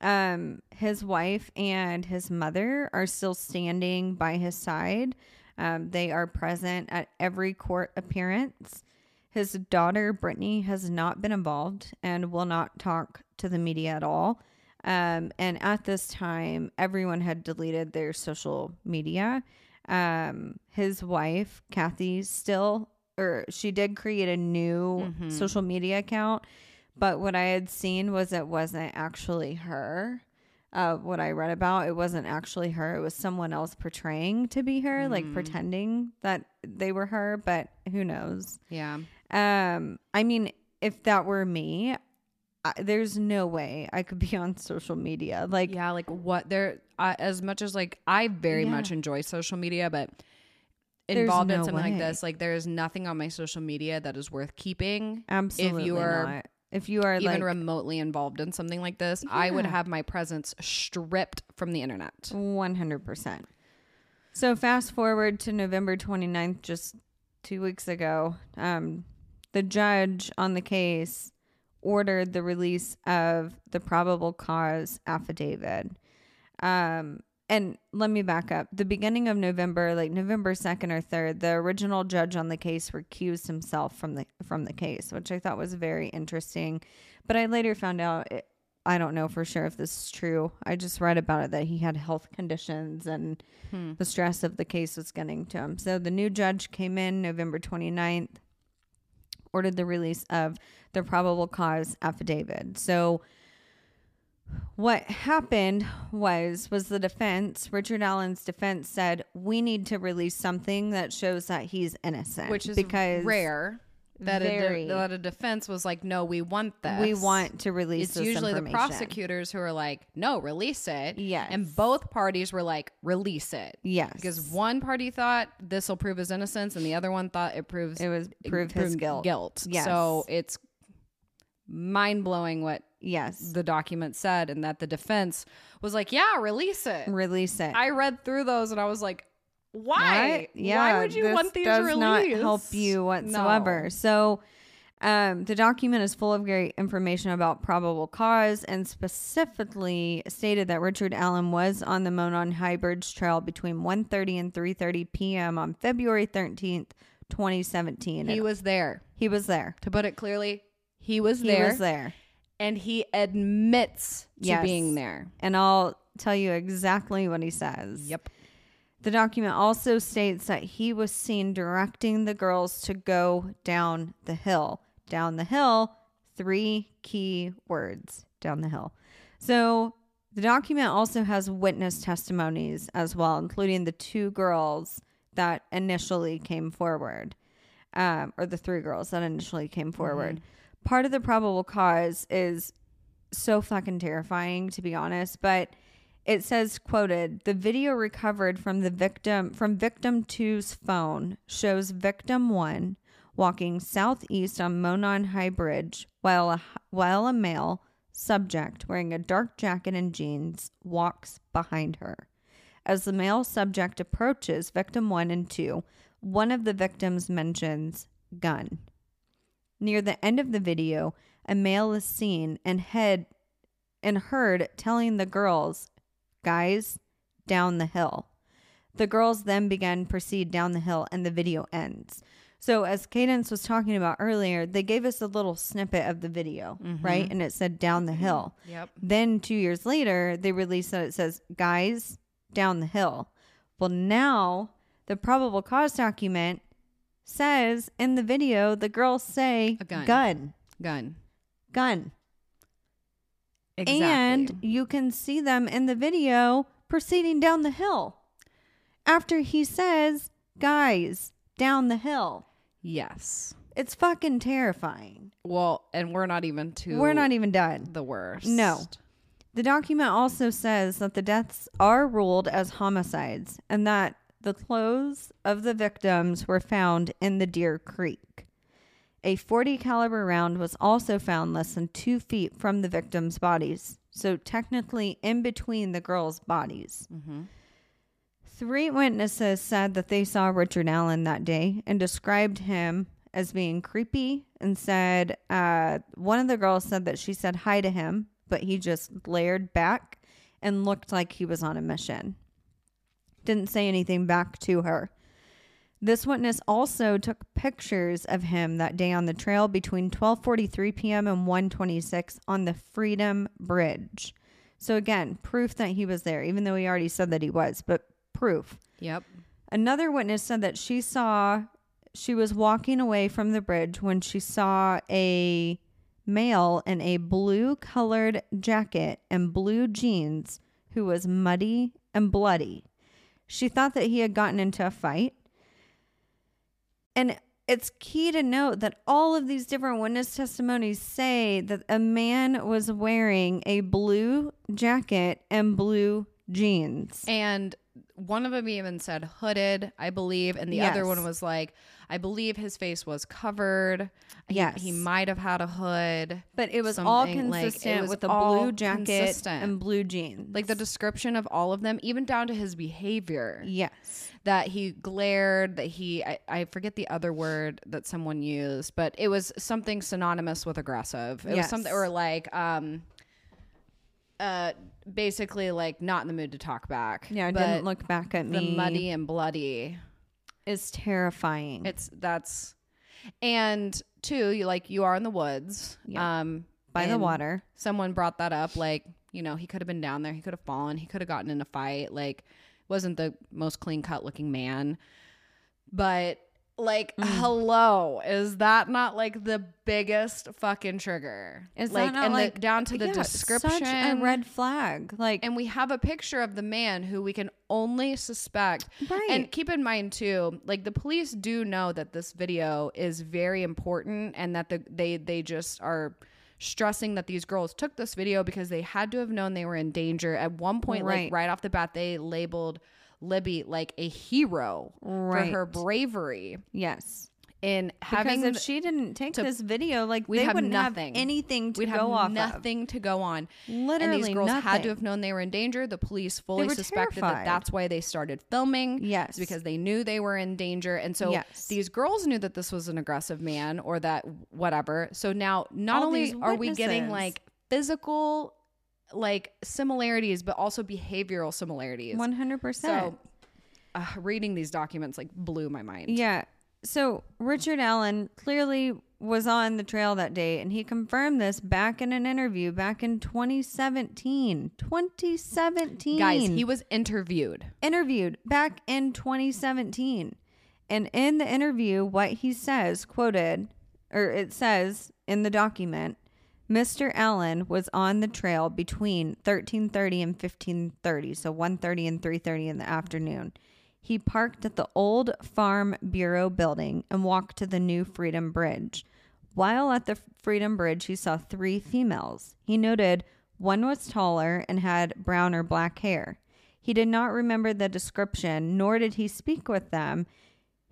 Um, his wife and his mother are still standing by his side. Um, they are present at every court appearance. His daughter, Brittany, has not been involved and will not talk to the media at all. Um, and at this time, everyone had deleted their social media. Um, his wife, Kathy, still, or she did create a new social media account, but what I had seen was it wasn't actually her. Uh, what I read about, it wasn't actually her. It was someone else portraying to be her, like pretending that they were her, but who knows? Yeah. Um, I mean, if that were me, I, there's no way I could be on social media. Like, Yeah. Like what there, uh, as much as like I very Yeah. much enjoy social media, but involved in something way. like this, like there is nothing on my social media that is worth keeping. absolutely If you are not. If you are even like remotely involved in something like this, I would have my presence stripped from the internet. 100%. So fast forward to November 29th, just two weeks ago, um, the judge on the case ordered the release of the probable cause affidavit. Um, and let me back up. The beginning of November, like November 2nd or 3rd, the original judge on the case recused himself from the from the case, which I thought was very interesting. But I later found out it, I don't know for sure if this is true. I just read about it that he had health conditions and hmm. the stress of the case was getting to him. So the new judge came in November 29th, ordered the release of the probable cause affidavit. So what happened was was the defense, Richard Allen's defense said, "We need to release something that shows that he's innocent." Which is because rare that a, de- that a defense was like, no, we want this. we want to release It's usually the prosecutors who are like, no, release it. Yes. And both parties were like, release it. Yes. Because one party thought this will prove his innocence, and the other one thought it proves it was prove his guilt. Guilt. Yes. So it's mind blowing what Yes. the document said, and that the defense was like, yeah, release it. Release it. I read through those, and I was like, why? What? Yeah, why would you want these does released? not help you whatsoever. No. So, um, the document is full of great information about probable cause, and specifically stated that Richard Allen was on the Monon High Bridge Trail between 1:30 and 3:30 p.m. on February 13th, 2017. He And was there. he was there. To put it clearly, he was He there, He was there. And he admits to Yes. being there. And I'll tell you exactly what he says. Yep. The document also states that he was seen directing the girls to go down the hill. Down the hill, three key words down the hill. So the document also has witness testimonies as well, including the two girls that initially came forward, um, or the three girls that initially came forward. Part of the probable cause is so fucking terrifying, to be honest, but it says quoted the video recovered from the victim from victim two's phone shows victim one walking southeast on monon high bridge while a while a male subject wearing a dark jacket and jeans walks behind her As the male subject approaches victim one and two, one of the victims mentions gun. Near the end of the video, a male is seen and head and heard telling the girls, "Guys, down the hill." The girls then begin proceed down the hill and the video ends. So as Cadence was talking about earlier, they gave us a little snippet of the video, mm-hmm. right? And it said down the hill. Yep. Then 2 years later, they released that it says, "Guys, down the hill." Well, now the probable cause document says in the video the girls say A gun. gun, Gun. gun. Exactly. And you can see them in the video proceeding down the hill after he says, guys, down the hill. yes. It's fucking terrifying. Well, and we're not even to We're not even done. the worst. No. The document also says that the deaths are ruled as homicides and that the clothes of the victims were found in the Deer Creek. A 40 caliber round was also found less than two feet from the victims' bodies, so technically in between the girls' bodies. Three witnesses said that they saw Richard Allen that day and described him as being creepy and said uh, one of the girls said that she said hi to him, but he just glared back and looked like he was on a mission. Didn't say anything back to her. This witness also took pictures of him that day on the trail between 12:43 p.m. and 1:26 on the Freedom Bridge. So again, proof that he was there even though he already said that he was, but proof. Yep. Another witness said that she saw she was walking away from the bridge when she saw a male in a blue colored jacket and blue jeans who was muddy and bloody. She thought that he had gotten into a fight. And it's key to note that all of these different witness testimonies say that a man was wearing a blue jacket and blue jeans. And one of them even said hooded, I believe, and the other one was like, I believe his face was covered. He- Yes. he, might have had a hood. But it was all Something like- it consistent was with a all blue jacket consistent. and blue jeans. Like the description of all of them, even down to his behavior. yes. that he glared that he I, I forget the other word that someone used but it was something synonymous with aggressive it was Yes. something or like um uh basically like not in the mood to talk back Yeah, but didn't look back at the me. muddy and bloody is terrifying. it's that's and two you like you are in the woods Yeah. um by the water. someone brought that up like you know he could have been down there he could have fallen he could have gotten in a fight like wasn't the most clean cut looking man but like Mm. hello is that not like the biggest fucking trigger Is like that not and like the, down to the yeah, description Such a red flag. Like and we have a picture of the man who we can only suspect. Right. And keep in mind too, like the police do know that this video is very important and that the they they just are stressing that these girls took this video because they had to have known they were in danger. At one point Right. like right off the bat they labeled Libby like a hero Right. for her bravery yes. in having Because if she didn't take to- this video, like they have wouldn't nothing. have anything to we'd go have off nothing to go on. of. and these girls had to have known they were in danger. The police fully suspected that that's why they started filming. Yes. Because they knew they were in danger. And so Yes. these girls knew that this was an aggressive man or that whatever. So now not All only are we getting like physical like similarities, but also behavioral similarities. One hundred percent. So uh, reading these documents like blew my mind. Yeah. So Richard Allen clearly was on the trail that day and he confirmed this back in an interview back in 2017. 2017. Guys, he was interviewed. interviewed back in 2017. And in the interview, what he says, quoted, or it says in the document, Mr. Allen was on the trail between 13:30 and 15:30, so 1:30 and 3:30 in the afternoon. He parked at the old Farm Bureau building and walked to the new Freedom Bridge. While at the Freedom Bridge, he saw three females. He noted one was taller and had brown or black hair. He did not remember the description, nor did he speak with them.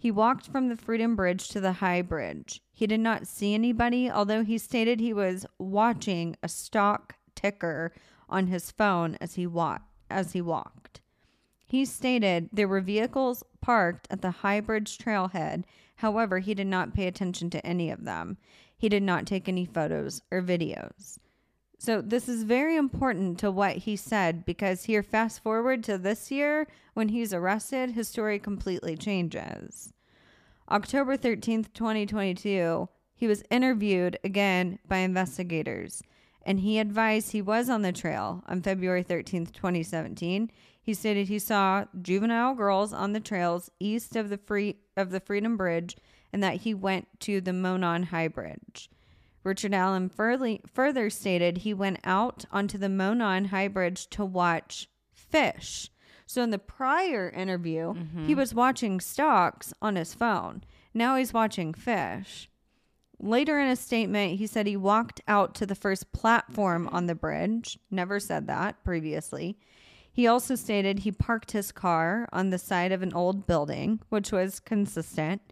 He walked from the Freedom Bridge to the High Bridge. He did not see anybody, although he stated he was watching a stock ticker on his phone as he wa- as he walked. He stated there were vehicles parked at the High Bridge trailhead. However, he did not pay attention to any of them. He did not take any photos or videos. So, this is very important to what he said because here, fast forward to this year when he's arrested, his story completely changes. October 13th, 2022, he was interviewed again by investigators and he advised he was on the trail on February 13th, 2017. He stated he saw juvenile girls on the trails east of the free of the Freedom Bridge and that he went to the Monon High Bridge. Richard Allen furly, further stated he went out onto the Monon High Bridge to watch fish. So in the prior interview, mm-hmm. he was watching stocks on his phone. Now he's watching fish. Later in a statement, he said he walked out to the first platform on the bridge. Never said that previously. He also stated he parked his car on the side of an old building, which was consistent.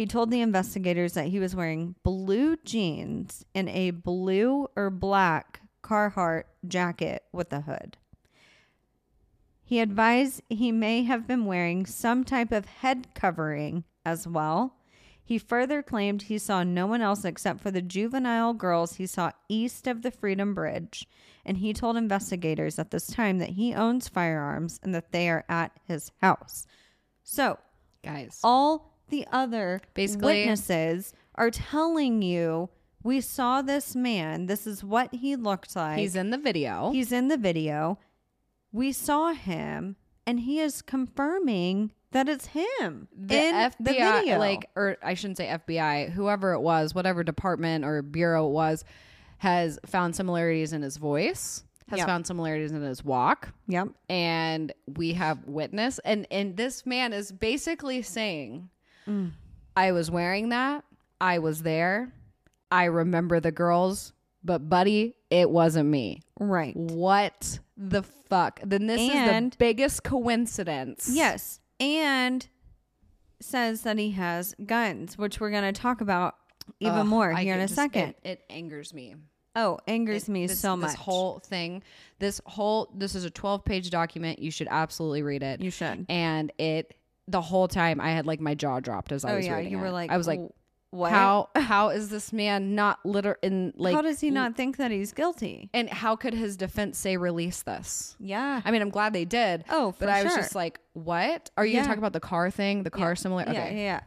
He told the investigators that he was wearing blue jeans and a blue or black Carhartt jacket with a hood. He advised he may have been wearing some type of head covering as well. He further claimed he saw no one else except for the juvenile girls he saw east of the Freedom Bridge, and he told investigators at this time that he owns firearms and that they are at his house. So, Guys. all the other Basically- witnesses are telling you we saw this man, this is what he looked like. He's in the video. He's in the video. We saw him, and he is confirming that it's him the in FBI, the video. like, or I shouldn't say FBI, whoever it was, whatever department or bureau it was, has found similarities in his voice, has Yep. found similarities in his walk, yep, and we have witness. And and this man is basically saying, Mm. "I was wearing that. I was there. I remember the girls, but buddy, it wasn't me." right. What the fuck? Then this is the biggest coincidence. Yes, and says that he has guns, which we're going to talk about even Ugh, more here in a just- second. It, it angers me. oh, angers me This- so much. This whole thing, this whole, this is a 12 page document. You should absolutely read it. you should. and it, the whole time I had like my jaw dropped as I oh was yeah, reading you were like, I was like, what? how, how is this man not liter in like, how does he not think that he's guilty? and how could his defense say release this? Yeah. I mean, I'm glad they did. Oh, for but I was just like, what? Are you Yeah. gonna talk about the car thing? The car similar? Okay. Yeah, yeah, yeah.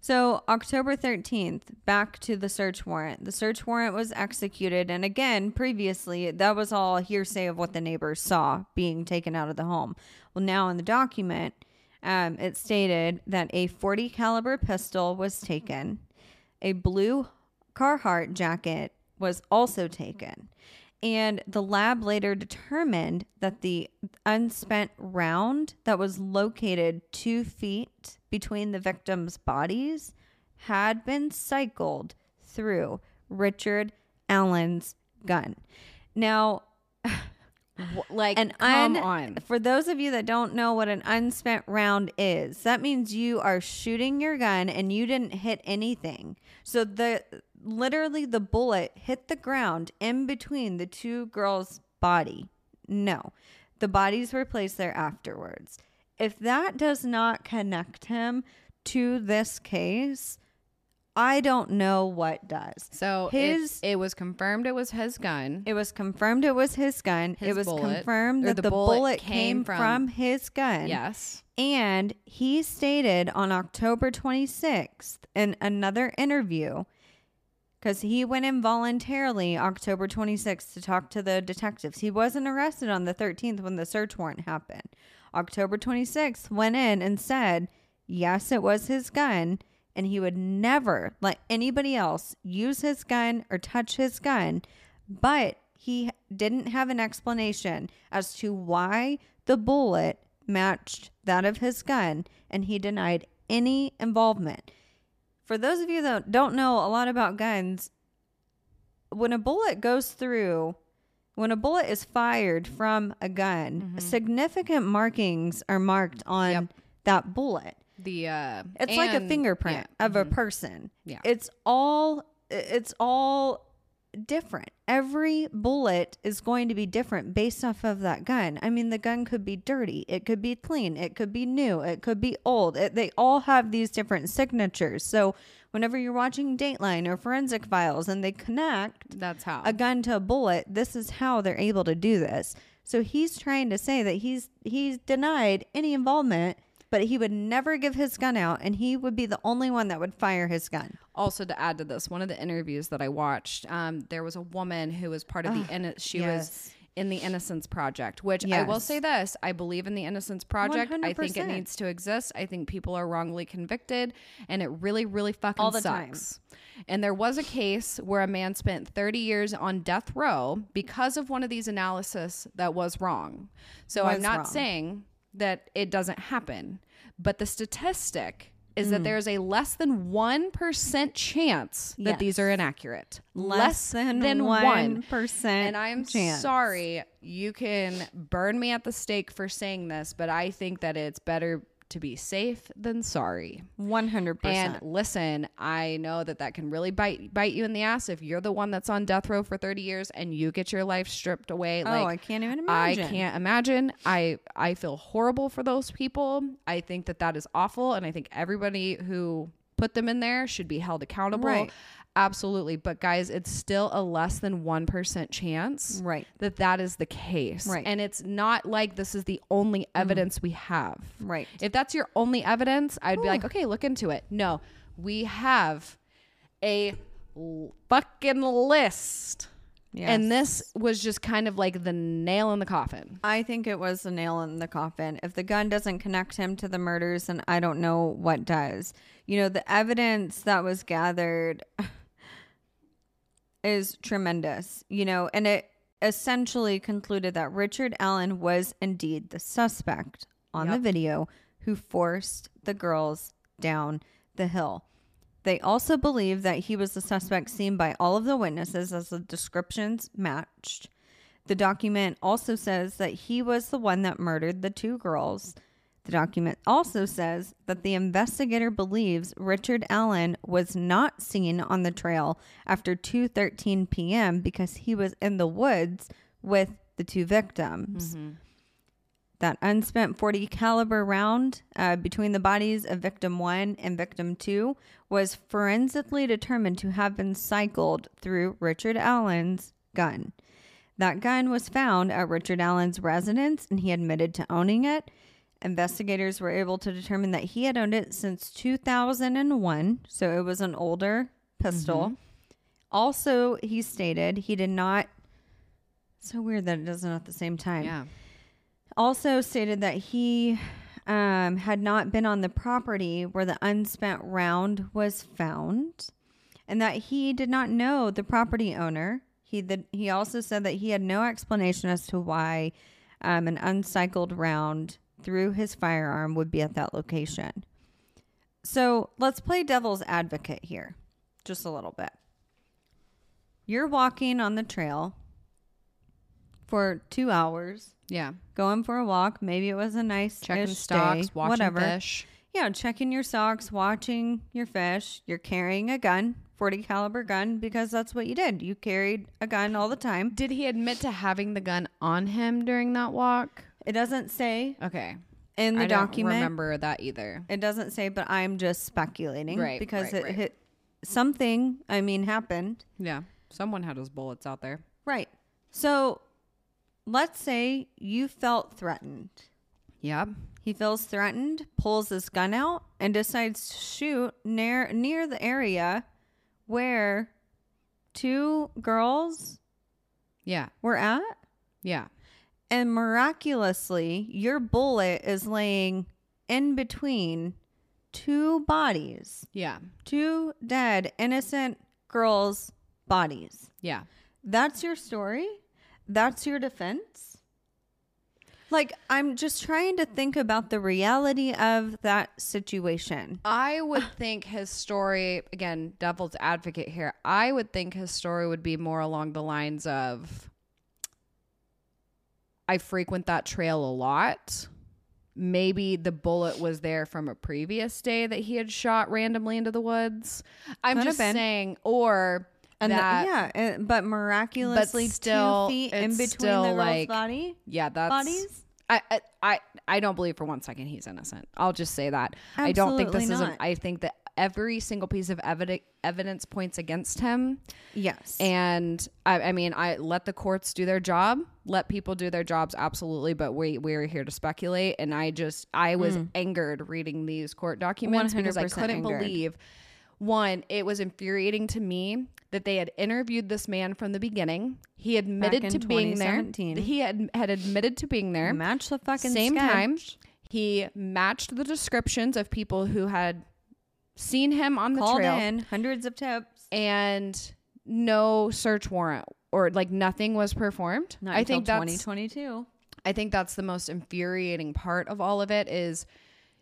So October 13th, back to the search warrant. The search warrant was executed. And again, previously, that was all hearsay of what the neighbors saw being taken out of the home. Well, now in the document, um, it stated that a 40 caliber pistol was taken. A blue Carhartt jacket was also taken. And the lab later determined that the unspent round that was located two feet between the victims' bodies had been cycled through Richard Allen's gun. Now, Like, an come un- on. for those of you that don't know what an unspent round is, that means you are shooting your gun and you didn't hit anything. So the literally the bullet hit the ground in between the two girls' body. No. The bodies were placed there afterwards. If that does not connect him to this case, I don't know what does. So His- it, it was confirmed it was his gun. It was confirmed it was his gun. His it was bullet, confirmed that the the, bullet bullet, came came, from- from, his gun. yes. And he stated on October 26th in another interview, because he went in voluntarily October 26th to talk to the detectives. He wasn't arrested on the 13th when the search warrant happened. October 26th went in and said, yes, it was his gun. And he would never let anybody else use his gun or touch his gun. But he didn't have an explanation as to why the bullet matched that of his gun, and he denied any involvement. For those of you that don't know a lot about guns, when a bullet goes through, when a bullet is fired from a gun, mm-hmm. significant markings are marked on Yep. that bullet. The uh It's like a fingerprint yeah. of a person. Yeah. It's all it's all different. Every bullet is going to be different based off of that gun. I mean, the gun could be dirty, it could be clean, it could be new, it could be old. It, they all have these different signatures. So, whenever you're watching Dateline or Forensic Files and they connect That's how. a gun to a bullet, this is how they're able to do this. So he's trying to say that he's he's denied any involvement, but he would never give his gun out and he would be the only one that would fire his gun. also to add to this, one of the interviews that I watched, um, there was a woman who was part of the inno- she was in the Innocence Project, which I will say this: I believe in the Innocence Project. I think it needs to exist. I think people are wrongly convicted, and it really, really fucking All the time. sucks. And there was a case where a man spent 30 years on death row because of one of these analysis that was wrong. So I'm not wrong. saying that it doesn't happen, but the statistic is Mm. that there's a less than 1% chance that these are inaccurate. Less than one. one percent. And I'm chance. sorry, you can burn me at the stake for saying this, but I think that it's better to be safe than sorry. One hundred And percent. And listen, I know that that can really bite bite you in the ass if you're the one that's on death row for 30 years and you get your life stripped away. Oh, like I can't even imagine. I can't imagine. I I feel horrible for those people. I think that that is awful, and I think everybody who put them in there should be held accountable. Right. Absolutely, but guys, it's still a less than one percent chance Right. that that is the case, Right. And it's not like this is the only mm-hmm. evidence we have, Right. If that's your only evidence, I'd be like, okay, look into it. No, we have a l- fucking list. Yes. And this was just kind of like the nail in the coffin. I think it was the nail in the coffin. If the gun doesn't connect him to the murders, then I don't know what does. You know, the evidence that was gathered is tremendous, you know, and it essentially concluded that Richard Allen was indeed the suspect on the video who forced the girls down the hill. They also believe that he was the suspect seen by all of the witnesses as the descriptions matched. The document also says that he was the one that murdered the two girls. The document also says that the investigator believes Richard Allen was not seen on the trail after 2:13 p.m. because he was in the woods with the two victims. That unspent 40 caliber round uh, between the bodies of victim 1 and victim 2 was forensically determined to have been cycled through Richard Allen's gun. That gun was found at Richard Allen's residence and he admitted to owning it. Investigators were able to determine that he had owned it since 2001, so it was an older pistol. Also, he stated he did not. So weird that it doesn't at the same time Yeah. also stated that he um, had not been on the property where the unspent round was found and that he did not know the property owner. He, did, he also said that he had no explanation as to why um, an uncycled round through his firearm would be at that location. So let's play devil's advocate here just a little bit. You're walking on the trail for two hours Yeah. going for a walk. Maybe it was a nice Checking stocks, day, watching whatever. fish. Yeah, checking your socks, watching your fish. You're carrying a gun, 40 caliber gun, because that's what you did. You carried a gun all the time. Did he admit to having the gun on him during that walk? It doesn't say Okay. in the document. I don't remember that either. It doesn't say, but I'm just speculating Right, because right, it right. hit something. I mean, happened. Yeah. Someone had his bullets out there. Right. So, let's say you felt threatened. Yeah. He feels threatened, pulls his gun out, and decides to shoot near near the area where two girls Yeah. were at. Yeah. And miraculously, your bullet is laying in between two bodies, Yeah. two dead, innocent girls' bodies. Yeah. That's your story? That's your defense? Like, I'm just trying to think about the reality of that situation. I would think his story, again, devil's advocate here, I would think his story would be more along the lines of I frequent that trail a lot. Maybe the bullet was there from a previous day that he had shot randomly into the woods. I'm Could just saying, or And the- yeah, uh, but miraculously still, two feet in between the girl's like, body yeah that's bodies. I, I I don't believe for one second he's innocent. I'll just say that. I don't think this Absolutely is. A, not. I think that every single piece of evidence evidence points against him. Yes, And I, I mean, I let the courts do their job. Let people do their jobs, absolutely. But we we're here to speculate. And I just I was mm. angered reading these court documents because I couldn't angered. believe. One, it was infuriating to me that they had interviewed this man from the beginning. He admitted to being there. He had had admitted to being there match the fucking same sketch. time he matched the descriptions of people who had seen him on the Called trail in hundreds of tips. and no search warrant or like nothing was performed Not i think that's 2022. i think that's the most infuriating part of all of it is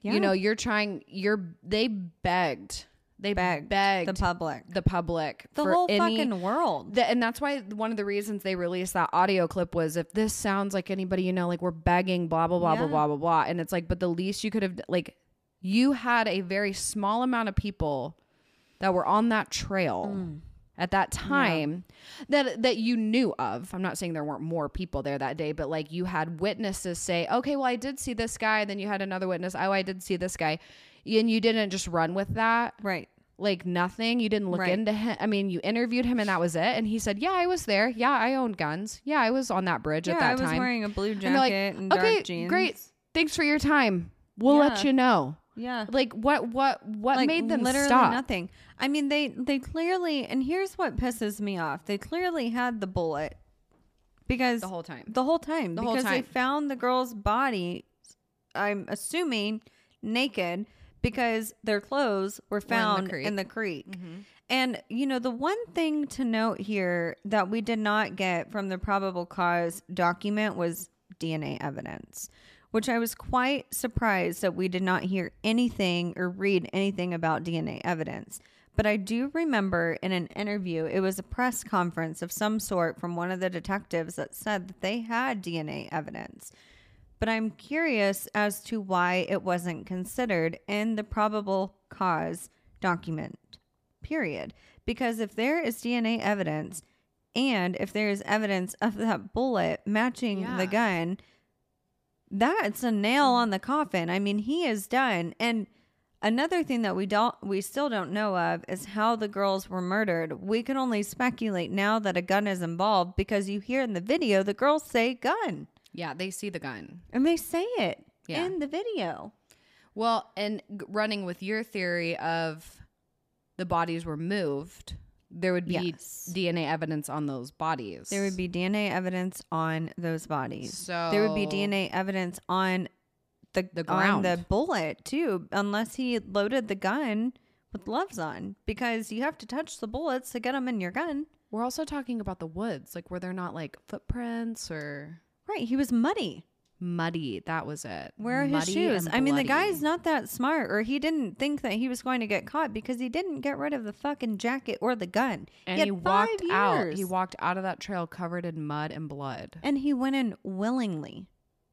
Yeah. you know you're trying you're they begged they Begged begged, the public, the public the whole any, fucking world. the, and that's why one of the reasons they released that audio clip was if this sounds like anybody you know, like we're begging, blah blah blah blah blah blah blah, and it's like, but the least you could have like, you had a very small amount of people that were on that trail Mm. at that time that that you knew of. I'm not saying there weren't more people there that day, but like you had witnesses say, okay, well I did see this guy, then you had another witness, oh I did see this guy, and you didn't just run with that right. like nothing. You didn't look Right. into him. I mean, you interviewed him and that was it. And he said, "Yeah, I was there. Yeah, I owned guns. Yeah, I was on that bridge Yeah, at that time. I was time." wearing a blue like, jacket and dark okay, jeans. great. Thanks for your time. We'll let you know. Yeah. Like what? What? What like made them literally stop? nothing. I mean, they they clearly, and here's what pisses me off: they clearly had the bullet because The whole time. the whole time The whole because they found the girl's body. I'm assuming naked because their clothes were found in the creek. Mm-hmm. And you know, the one thing to note here that we did not get from the probable cause document was DNA evidence, which I was quite surprised that we did not hear anything or read anything about DNA evidence. But I do remember in an interview, it was a press conference of some sort from one of the detectives that said that they had DNA evidence. But I'm curious as to why it wasn't considered in the probable cause document period. Because if there is DNA evidence and if there is evidence of that bullet matching Yeah. the gun, that's a nail on the coffin. I mean, he is done. And another thing that we don't we still don't know of is how the girls were murdered. We can only speculate now that a gun is involved because you hear in the video the girls say gun. Yeah, they see the gun. And they say it Yeah. in the video. Well, and running with your theory of the bodies were moved, there would be Yes. DNA evidence on those bodies. There would be DNA evidence on those bodies. so there would be DNA evidence on the, The on the bullet too, unless he loaded the gun with gloves on, because you have to touch the bullets to get them in your gun. We're also talking about the woods. Like, were there not like footprints or Right? He was muddy. Muddy? That was it. Where are his shoes? I mean, the guy's not that smart, or he didn't think that he was going to get caught because he didn't get rid of the fucking jacket or the gun. and he, he, walked out. He walked out of that trail covered in mud and blood. and he went in willingly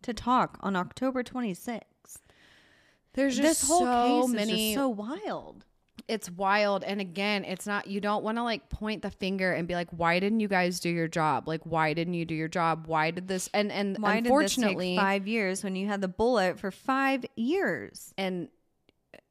to talk on October 26th. There's just this whole so case many. is just so wild. It's wild, and again, it's not. You don't want to like point the finger and be like, "Why didn't you guys do your job? Like, why didn't you do your job? Why did this?" And and Why unfortunately, did this take five years when you had the bullet for five years? and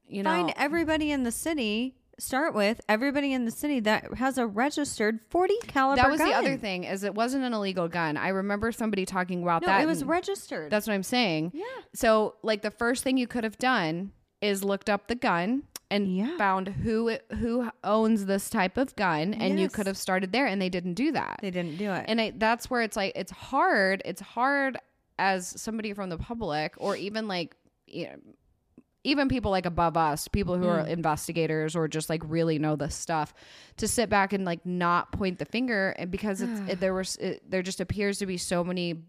you know, Find everybody in the city. Start with everybody in the city that has a registered 40 caliber. that was the other thing is it wasn't an illegal gun. I remember somebody talking about No, that. it was registered. That's what I'm saying. yeah. So, like the first thing you could have done is looked up the gun and Yeah. found who who owns this type of gun, and you could have started there, and they didn't do that. They didn't do it. and I, that's where it's like it's hard. It's hard as somebody from the public, or even like you know, even people like above us, people who Mm. are investigators or just like really know this stuff, to sit back and like not point the finger, and because it's it, there was it, there just appears to be so many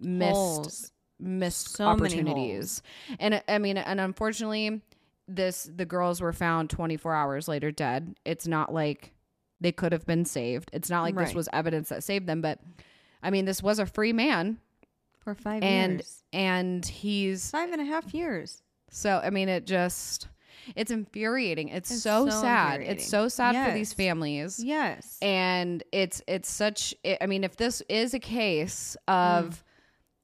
missed Holes. missed So many opportunities, and I mean, and unfortunately, this the girls were found 24 hours later dead. It's not like they could have been saved. It's not like this was evidence that saved them, but I mean, this was a free man, for five and years. and he's Five and a half years. so I mean, it just It's infuriating. It's, It's so, so sad. infuriating. It's so sad for these families. Yes. And it's it's such I I mean if this is a case Mm.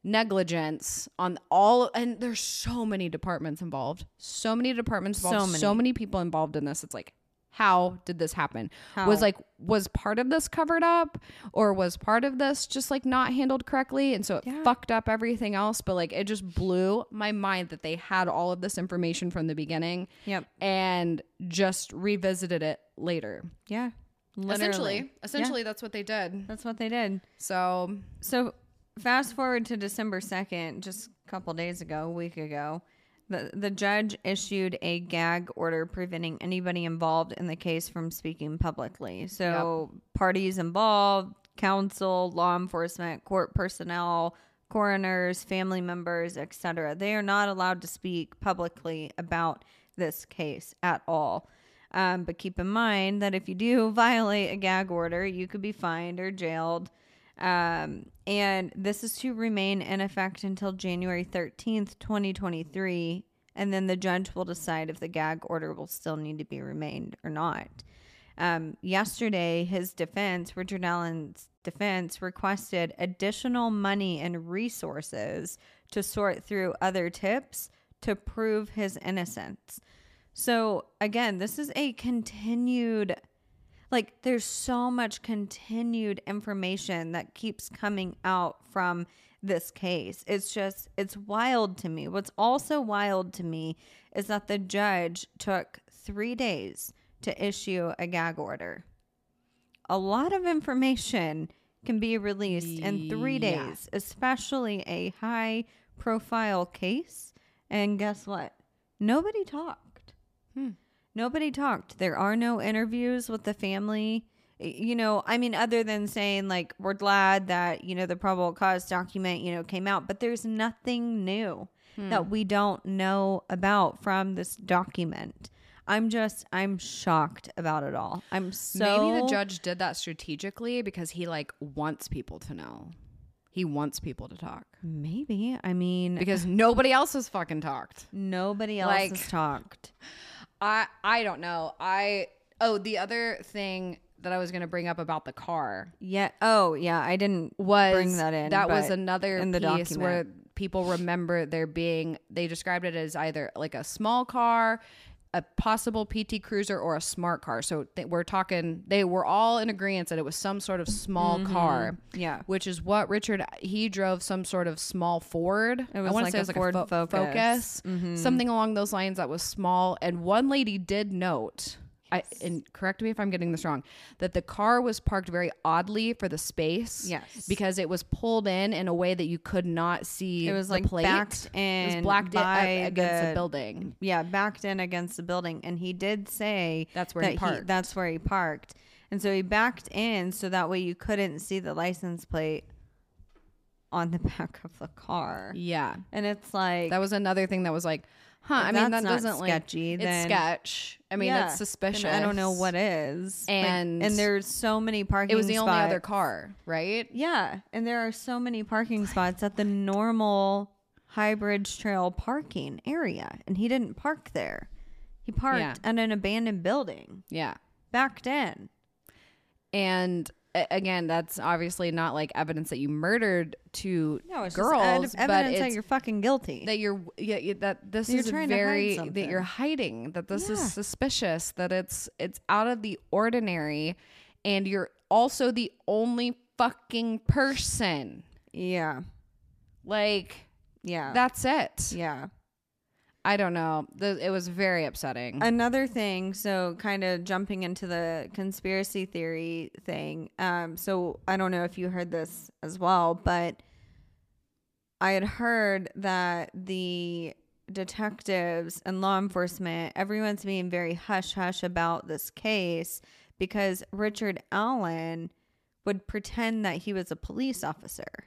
Negligence on all and there's so many departments involved. So many departments So involved. So many, many. people involved in this. It's like how did this happen? How? Was like was part of this covered up or was part of this just like not handled correctly and so it Yeah. fucked up everything else but like it just blew my mind that they had all of this information from the beginning Yep. and just revisited it later. Yeah. Literally. Essentially, Yeah. essentially that's what they did. That's what they did. So So fast forward to December 2nd, just a couple days ago, a week ago, the, the judge issued a gag order preventing anybody involved in the case from speaking publicly. So parties involved, counsel, law enforcement, court personnel, coroners, family members, etc. They are not allowed to speak publicly about this case at all. Um, but keep in mind that if you do violate a gag order, you could be fined or jailed. Um, and this is to remain in effect until January 13th, 2023. And then the judge will decide if the gag order will still need to be remained or not. Um, yesterday, his defense, Richard Allen's defense, requested additional money and resources to sort through other tips to prove his innocence. So, again, this is a continued like there's so much continued information that keeps coming out from this case. It's just it's wild to me. What's also wild to me is that the judge took 3 days to issue a gag order. A lot of information can be released in 3 Yeah. days, especially a high profile case. And guess what? Nobody talked. Hmm. Nobody talked. There are no interviews with the family. You know, I mean, other than saying, like, we're glad that, you know, the probable cause document, you know, came out, but there's nothing new hmm. that we don't know about from this document. I'm just, I'm shocked about it all. I'm so. maybe the judge did that strategically because he like wants people to know. He wants people to talk Maybe. I mean, because nobody else has fucking talked. nobody else like- has talked. I I don't know. I oh the other thing that I was going to bring up about the car Yeah. Oh, yeah. I didn't was bring that in. That was but another in the piece document. where people remember there being they described it as either like a small car, a possible PT Cruiser, or a smart car. So th- we're talking. They were all in agreement that it was some sort of small Mm-hmm. car. Yeah. Which is what Richard he drove some sort of small Ford. It was I wanna like say a it was Ford a fo- Focus. Mm-hmm. something along those lines that was small. And one lady did note. I, and correct me if I'm getting this wrong, that the car was parked very oddly for the space. Yes. Because it was pulled in in a way that you could not see It was the like plate. backed it was blacked in, by up against the, the- building. Yeah, backed in against the building, and he did say That's where that he parked. that's where he parked, and so he backed in so that way you couldn't see the license plate on the back of the car, Yeah. and it's like That was another thing that was like, huh, I mean, that doesn't like, sketchy, it's sketch. I mean, yeah, that's suspicious. I don't know what is, Like, And- and there's so many parking. It was the only other car, right? Yeah, and there are so many parking spots at the normal High Bridge Trail parking area, and he didn't park there. He parked Yeah. at an abandoned building, Yeah. backed in. And again, that's obviously not like evidence that you murdered two No, it's girls, just but ed- evidence that you're fucking guilty. that you're yeah, yeah, that this You're is trying to hide very that you're hiding that this is suspicious that it's it's out of the ordinary and you're also the only fucking person. Yeah, like yeah, that's it. Yeah. I don't know The- it was very upsetting Another thing, so kind of jumping into the conspiracy theory thing. Um, so I don't know if you heard this as well, but I had heard that the detectives and law enforcement, everyone's being very hush hush about this case because Richard Allen would pretend that he was a police officer.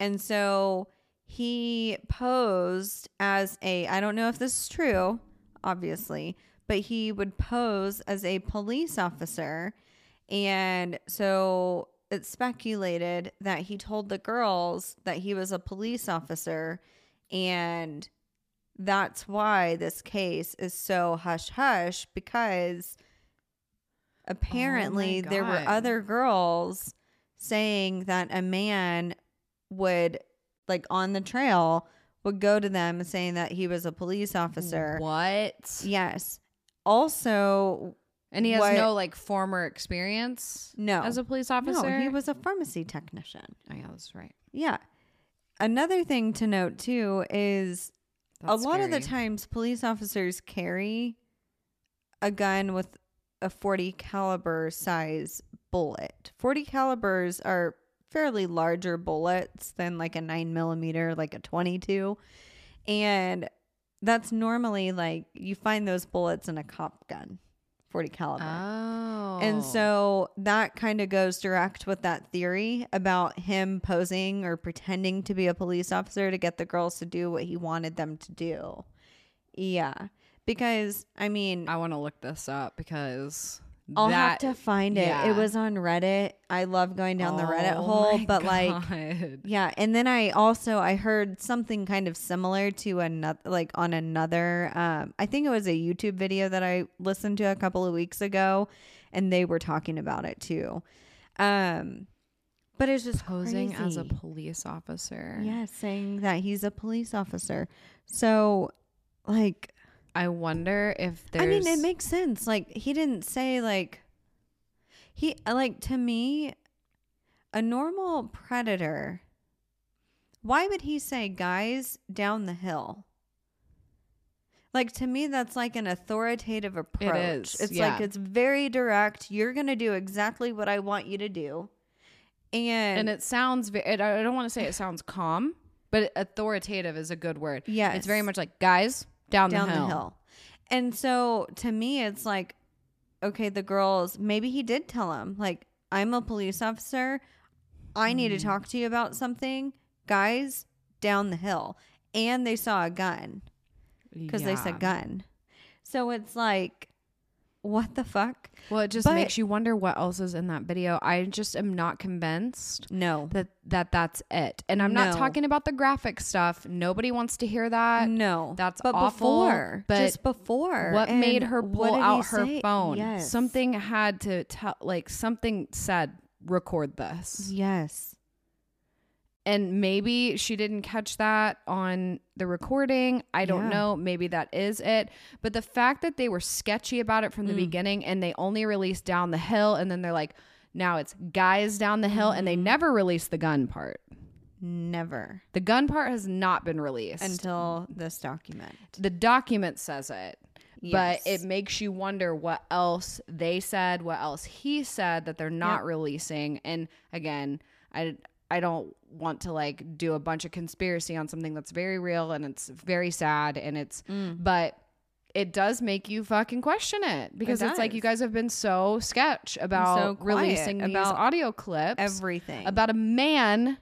And so he posed as a, I don't know if this is true, obviously, but he would pose as a police officer. And so it's speculated that he told the girls that he was a police officer and that's why this case is so hush hush because apparently there were other girls saying that a man would like on the trail would go to them saying that he was a police officer. What? Yes. Also, And he has What- no like former experience no. as a police officer. no, he was a pharmacy technician. Oh yeah, that's right. Yeah. Another thing to note too is That's a lot of the scary. times police officers carry a gun with a 40 caliber size bullet 40 calibers are fairly larger bullets than like a 9 millimeter like a 22 and that's normally like you find those bullets in a cop gun 40 caliber Oh. and so that kind of goes direct with that theory about him posing or pretending to be a police officer to get the girls to do what he wanted them to do. Yeah. Because, I mean, I want to look this up because I'll that, have to find it. yeah. It was on Reddit. I love going down the Reddit Oh hole, but like, yeah. And then I also, I heard something kind of similar to another, like on another, um, I think it was a YouTube video that I listened to a couple of weeks ago and they were talking about it too. Um, but it's just posing as a police officer. yeah, saying that he's a police officer. So, like, I wonder if there's. I mean, it makes sense. Like, he didn't say like he like to me, a normal predator. Why would he say, "Guys, down the hill"? Like to me, that's like an authoritative approach. is, It's yeah. like it's very direct. You're gonna do exactly what I want you to do, and, and it sounds. it- I don't want to say it sounds calm, but authoritative is a good word. Yeah, It's very much like guys down, down the, hill. And so to me, it's like, okay, the girls, maybe he did tell him, like, I'm a police officer. I need to Mhm. talk to you about something. Guys, down the hill. And they saw a gun because they said gun. So it's like, what the fuck? Well, it just But- makes you wonder what else is in that video. I just am not convinced No. that that that's it. And I'm not talking about the graphic stuff. Nobody wants to hear that. no. That's but awful, before. but just before. What And made her pull out her say? phone? Yes. Something had to tell, like something said, record this. Yes. And maybe she didn't catch that on the recording. I don't Yeah. know. Maybe that is it. But the fact that they were sketchy about it from the Mm. beginning and they only released down the hill and then they're like, now it's guys down the hill and they Mm-hmm. never released the gun part. Never. The gun part has not been released. Until this document. the document says it. But it makes you wonder what else they said, what else he said that they're not Yep. releasing. And again, I I don't want to like do a bunch of conspiracy on something that's very real and it's very sad and it's Mm. but it does make you fucking question it because it's like you guys have been so sketch about so releasing these about audio clips Everything. about a man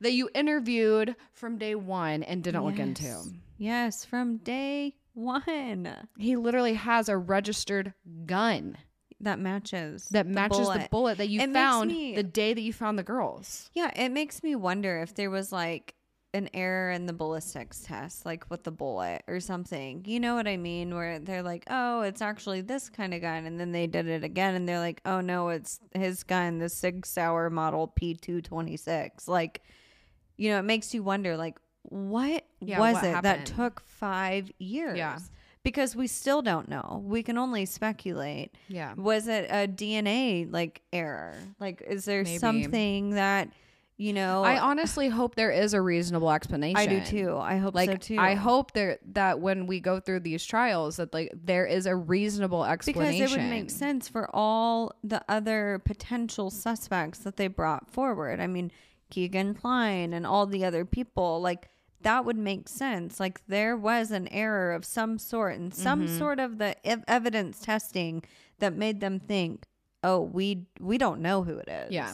that you interviewed from day one and didn't look into. Yes. Yes, from day one. He literally has a registered gun That matches. that matches the bullet that you It found me- the day that you found the girls. Yeah, it makes me wonder if there was like an error in the ballistics test, like with the bullet or something. You know what I mean? Where they're like, oh, it's actually this kind of gun. And then they did it again and they're like, oh, no, it's his gun, the Sig Sauer model P226. Like, you know, it makes you wonder, like, what Yeah, was what it that took five years? Yeah. Because we still don't know. We can only speculate. Yeah. Was it a DNA like error? Like, is there Maybe. something that you know? I honestly hope there is a reasonable explanation. I do too. I hope Like so too. I hope there that when we go through these trials that like there is a reasonable explanation because it would make sense for all the other potential suspects that they brought forward. I mean, Kegan Kline and all the other people. Like that would make sense. Like there was an error of some sort and some Mm-hmm. sort of the ev- evidence testing that made them think, "Oh, we we don't know who it is." Yeah.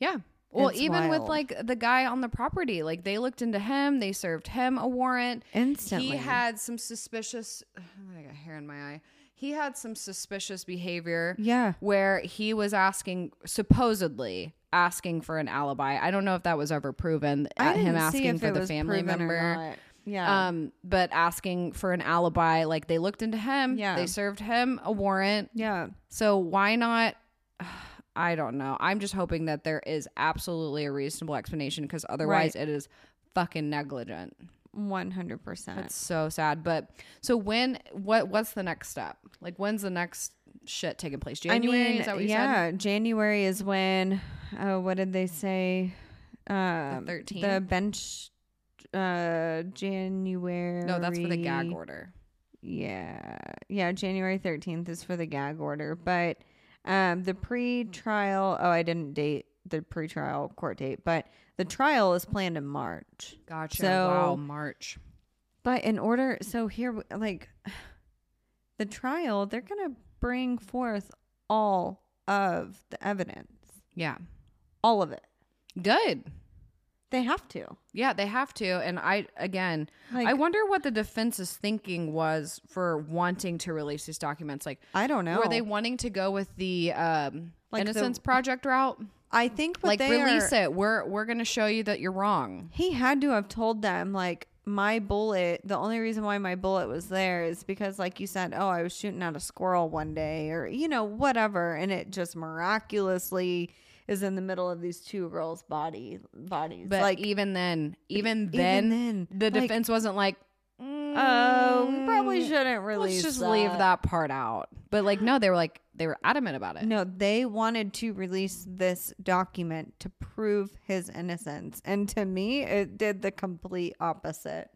Yeah. Well, It's even with like the guy on the property, like they looked into him, they served him a warrant. instantly. He had some suspicious. I got hair in my eye. He had some suspicious behavior yeah. where he was asking, supposedly asking for an alibi. I don't know if that was ever proven. At him asking for the family member. Yeah. Um, but asking for an alibi, like they looked into him. Yeah. They served him a warrant. yeah. So why not? I don't know. I'm just hoping that there is absolutely a reasonable explanation because otherwise it is fucking negligent. One hundred percent. It's so sad. But so when what what's the next step? Like when's the next shit taking place? January? I mean, is that what you yeah, January is when. Uh, what did they say? Um, 13th? The bench. Uh, January. No, that's for the gag order. Yeah, yeah. January thirteenth is for the gag order, but um, the pre-trial. Oh, I didn't date the pre-trial court date, but the trial is planned in March. Gotcha. So- wow, March. But in order, so here, like, the trial, they're gonna bring forth all of the evidence, Yeah. All of it. Good. They have to. Yeah, they have to. And I again, Like, I wonder what the defense's thinking was for wanting to release these documents. Like, I don't know. were they wanting to go with the um, Like the- Innocence Project route? I think what like, they release are, it. We're we're gonna show you that you're wrong. He had to have told them like my bullet. The only reason why my bullet was there is because, like you said, oh, I was shooting at a squirrel one day, or you know, whatever, and it just miraculously is in the middle of these two girls' body bodies. But like, even then, even even then, then, the like, defense wasn't like, Oh, we probably "Mm, shouldn't release. Let's just leave that part out. But like, no, they were like, they were adamant about it. No, they wanted to release this document to prove his innocence, and to me, it did the complete opposite.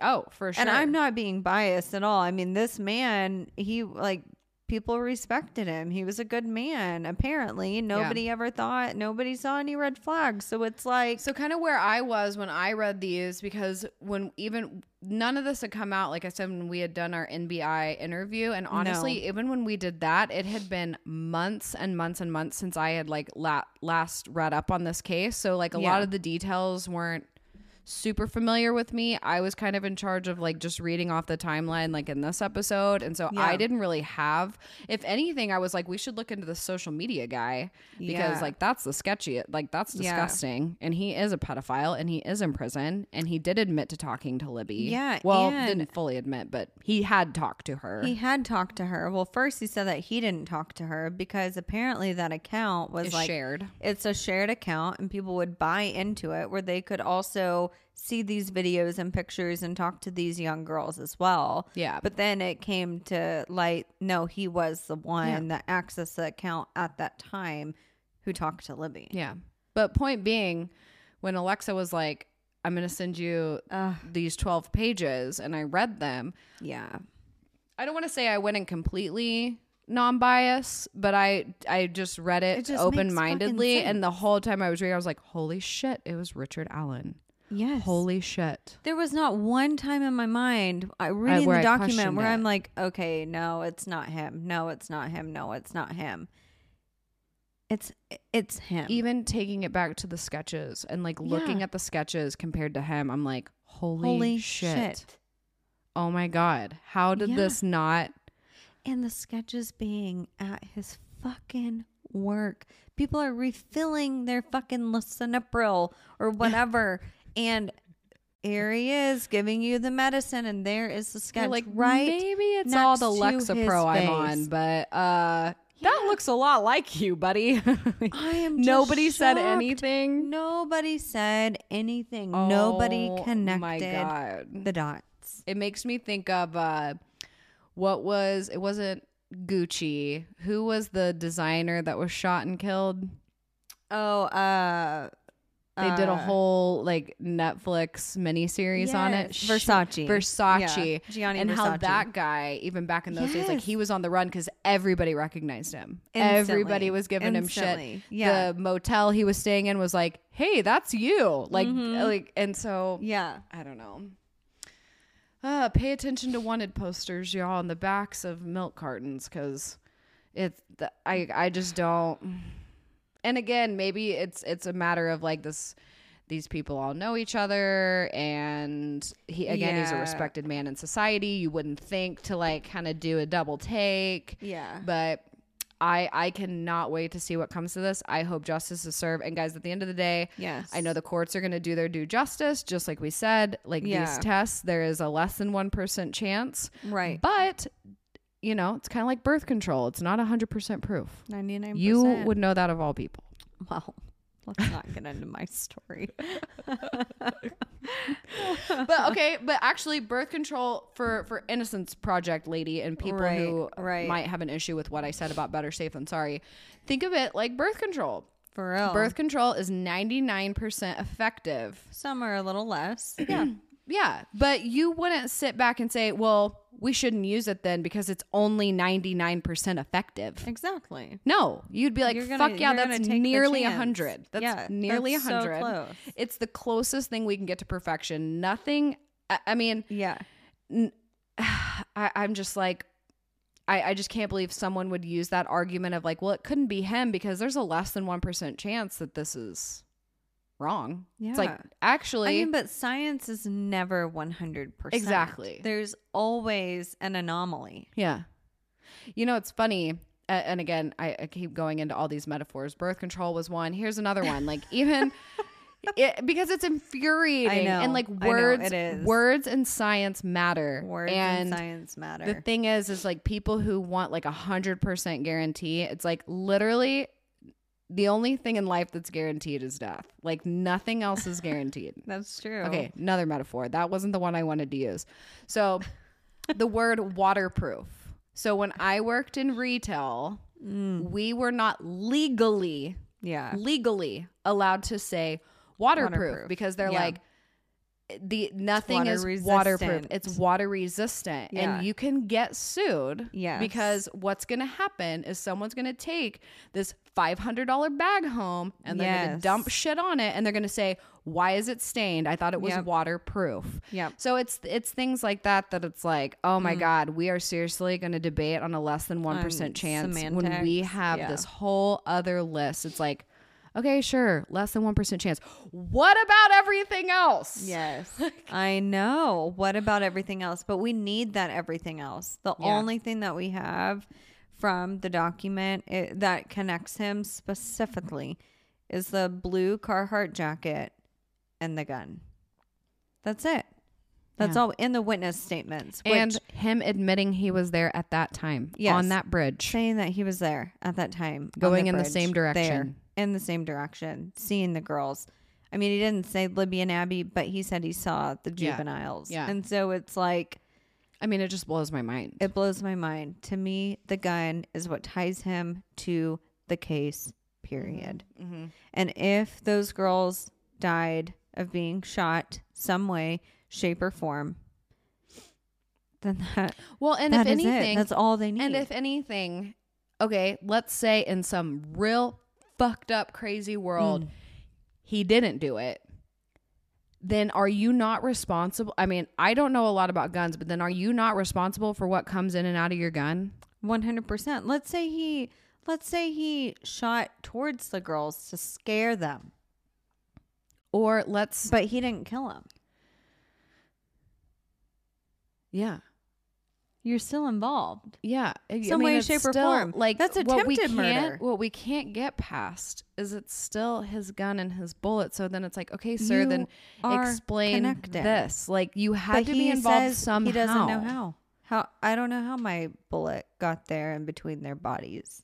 Oh, for sure. And I'm not being biased at all. I mean, this man, he like people respected him. He was a good man. Apparently, nobody ever thought, nobody saw any red flags. So it's like, So kind of where I was when I read these because when even none of this had come out like I said when we had done our NBI interview and honestly even when we did that it had been months and months and months since I had like la- last read up on this case so like a Yeah. lot of the details weren't super familiar with me. I was kind of in charge of like just reading off the timeline like in this episode and so Yeah. I didn't really have if anything I was like we should look into the social media guy because Yeah. like that's the sketchy like that's Yeah. disgusting and he is a pedophile and he is in prison and he did admit to talking to Libby. Yeah, Well, didn't fully admit, but he had talked to her. he had talked to her. Well, first he said that he didn't talk to her because apparently that account was Is like shared. It's a shared account, and people would buy into it where they could also see these videos and pictures and talk to these young girls as well. Yeah. But then it came to light no, he was the one that accessed the account at that time who talked to Libby. Yeah. But point being, when Alexa was like, I'm going to send you these 12 pages and I read them, Yeah. I don't want to say I went in completely non-bias, but I I just read it, It open-mindedly and the whole time I was reading I was like, "Holy shit, it was Richard Allen." Yes. Holy shit. There was not one time in my mind, I reading where the I document where it. I'm like, okay, no, it's not him. No, it's not him. No, it's not him. It's it's him. even taking it back to the sketches and like looking Yeah. at the sketches compared to him, I'm like, holy, Holy shit. shit. Oh my God. How did Yeah. this not? and the sketches being at his fucking work. People are refilling their fucking lisinopril or whatever, and here he is giving you the medicine, and there is the You're sketch like, right. maybe it's all the next to his Lexapro I'm on, but uh, that looks a lot like you, buddy. I am. Nobody said shocked. anything. Nobody said anything. Nobody Oh connected My God. the dots. It makes me think of uh, what was, it wasn't Gucci. Who was the designer that was shot and killed? Oh, uh, They did a uh, whole like Netflix miniseries on it. Sh- Versace. Versace. Yeah, Gianni and how Versace. that guy, even back in those days, like Yes. he was on the run because everybody recognized him. Instantly. Everybody was giving him Instantly. shit. Yeah. The motel he was staying in was like, "Hey, that's you!" Like, Mhm. like, and so Yeah. I don't know. Uh, pay attention to wanted posters, y'all, on the backs of milk cartons, because it's the, I I just don't. And again, maybe it's it's a matter of like this. These people all know each other, and he again he's a respected man in society. You wouldn't think to like kind of do a double take, Yeah. but I I cannot wait to see what comes to this. I hope justice is served. And guys, at the end of the day, Yes. I know the courts are going to do their due justice, just like we said. Like Yeah. these tests, there is a less than one percent chance, Right. but you know, it's kind of like birth control. It's not hundred percent proof. 99%. You would know that of all people. Well, let's not get into my story. but okay, but actually, birth control for for Innocence Project lady and people Right, who right. might have an issue with what I said about better safe than sorry. Think of it like birth control. For real. Birth control is ninety nine percent effective. Some are a little less. Yeah. Yeah, but you wouldn't sit back and say, "Well, we shouldn't use it then because it's only ninety nine percent effective." exactly. No, you'd be like, gonna- "Fuck yeah, that's nearly a hundred. That's Yeah, nearly a that's so hundred. close. It's the closest thing we can get to perfection. Nothing. I, I mean, Yeah. I, I'm just like, I, I just can't believe someone would use that argument of like, well, it couldn't be him because there's a less than 1% chance that this is wrong. Yeah. It's like, actually, I mean, but science is never 100%. Exactly. There's always an anomaly. yeah. You know, it's funny. And again, I, I keep going into all these metaphors. Birth control was one. Here's another one. Like, even. It, because it's infuriating know. and like know, words it is. words and science matter Words and and science matter. The thing is, is like people who want like a hundred percent guarantee. It's like literally the only thing in life that's guaranteed is death. Like nothing else is guaranteed. That's true. Okay, another metaphor. That wasn't the one I wanted to use. So the word waterproof. So when I worked in retail, Mm. we were not legally Yeah. legally allowed to say waterproof, Waterproof. because they're Yeah. like the nothing water is waterproof. It's water resistant Yeah. and you can get sued Yes. because what's going to happen is someone's going to take this $500 bag home and they're going to dump shit on it and they're going to say why is it stained? I thought it was Yep. waterproof. Yeah. So it's it's things like that that it's like, oh Mm. my god, we are seriously going to debate on a less than 1% On chance when we have yeah. this whole other list. It's like, okay, sure, less than 1% chance. What about everything else? Yes. I know. What about everything else? But we need that everything else. The Yeah. only thing that we have from the document it, that connects him specifically is the blue Carhartt jacket and the gun. That's it. That's Yeah. all in the witness statements. Which, And him admitting he was there at that time Yes. on that bridge. saying that he was there at that time, Going in the same direction. there, in the same direction, seeing the girls. I mean, he didn't say Libby and Abby, but he said he saw the Yeah. juveniles. Yeah. And so it's like, I mean, it just blows my mind. it blows my mind. To me, the gun is what ties him to the case, period. Mm-hmm. And if those girls died of being shot some way, shape, or form, then that, well, and that if is anything, it. That's all they need. And if anything, okay, let's say in some real fucked up crazy world, Mm. he didn't do it. Then are you not responsible? I mean, I don't know a lot about guns, but then are you not responsible for what comes in and out of your gun? One hundred percent. Let's say he let's say he shot towards the girls to scare them, Or let's but he didn't kill them. yeah. You're still involved. Yeah, I- Some mean, way, shape, or still, form. Like That's what we attempted can't, murder. What we can't get past is it's still his gun and his bullet. So then it's like, okay, sir, You then explain connected. this. Like you had But to be involved somehow. He doesn't know how. How I don't know how my bullet got there in between their bodies.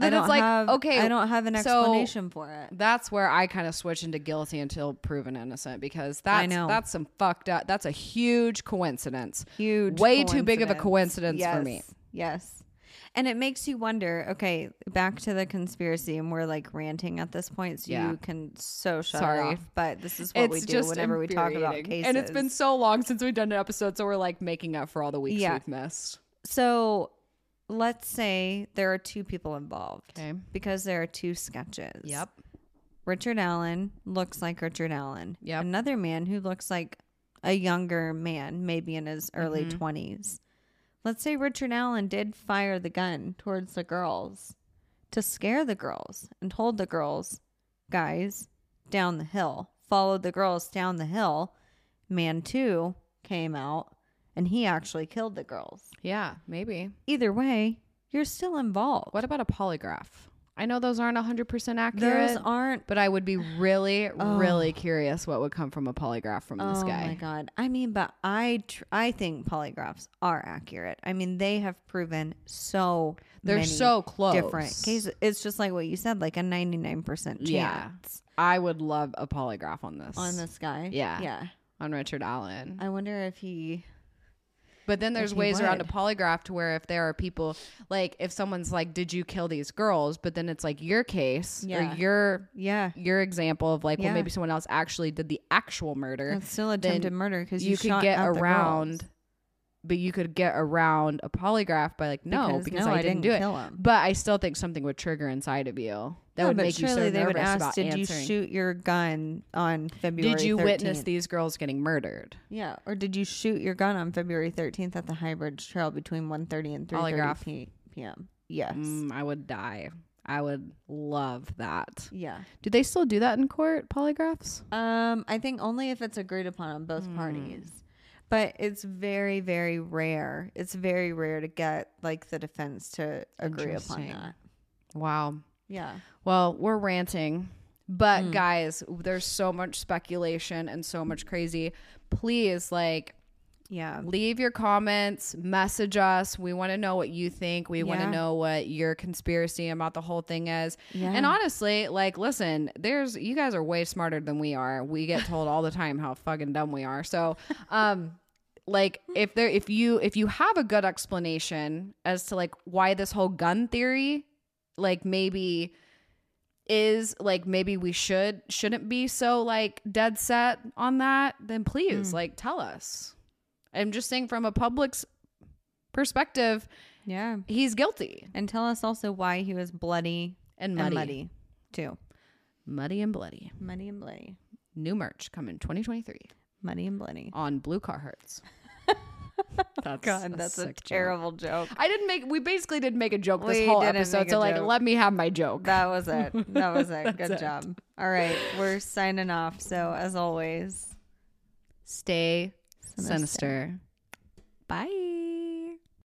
I Then it's like, have, okay, I don't have an so- explanation for it. That's where I kind of switch into guilty until proven innocent because that's know. that's some fucked up. That's a huge coincidence. Huge, Way too big of a coincidence for me. Yes. And it makes you wonder, okay, back to the conspiracy, and we're like ranting at this point, so Yeah. you can so shut Sorry. off. But this is what we do whenever we talk about cases. And it's been so long since we've done an episode, so we're like making up for all the weeks Yeah. we've missed. so let's say there are two people involved. Okay. Because there are two sketches. Yep. Richard Allen looks like Richard Allen. Yep. Another man who looks like a younger man, maybe in his early Mhm. 20s. Let's say Richard Allen did fire the gun towards the girls to scare the girls and told the girls, guys, down the hill, followed the girls down the hill. Man two came out and he actually killed the girls. Yeah, maybe. Either way, you're still involved. What about a polygraph? I know those aren't 100% accurate. Those aren't. but I would be really, oh. really curious what would come from a polygraph from this oh guy. oh my god! I mean, but I tr- I think polygraphs are accurate. I mean, they have proven so They're so close. different cases. It's just like what you said, like a ninety nine percent chance Yeah. I would love a polygraph on this. on this guy. Yeah. yeah. on Richard Allen. I wonder if he. But then there's he ways around a polygraph to where if there are people like if someone's like, "Did you kill these girls?" But then it's like your case Yeah. or your Yeah, your example of like, Yeah. well, maybe someone else actually did the actual murder. it's still attempted murder because you, you could get around. But you could get around a polygraph by like, no, Because, because, no, I, I didn't, do it. him. But I still think something would trigger inside of you that would make you so nervous they would ask, about "Did answering. you shoot your gun on February? Did you 13th? witness these girls getting murdered? Yeah, or did you shoot your gun on February thirteenth at the High Bridge Trail between 1.30 and three thirty p.m.? Yes. Mm, I would die. I would love that. Yeah. Do they still do that in court, polygraphs? Um, I think only if it's agreed upon on both parties. But it's very, very rare. It's very rare to get like the defense to agree upon that. Wow. Yeah. Well, we're ranting. But Mm. guys, there's so much speculation and so much crazy. Please, like, Yeah. leave your comments, message us. We want to know what you think. We want to know what your conspiracy about the whole thing is. Yeah. And honestly, like, listen, there's you guys are way smarter than we are. We get told all the time how fucking dumb we are. So, um, like if there if you if you have a good explanation as to like why this whole gun theory, like maybe is like maybe we should shouldn't be so like dead set on that, then please Mm. like tell us. I'm just saying from a public's perspective, yeah. he's guilty And tell us also why he was bloody and muddy. and muddy too. Muddy and bloody. Muddy and bloody. New merch coming 2023 Muddy and bloody. on Blue Car Carhartts. That's God, that's a sick joke. terrible joke. I didn't make. We basically didn't make a joke this We whole episode. a So like, joke. let me have my joke. That was it. That was it. Good it. job. All right. We're signing off. So as always, Stay Sinister. sinister. Bye.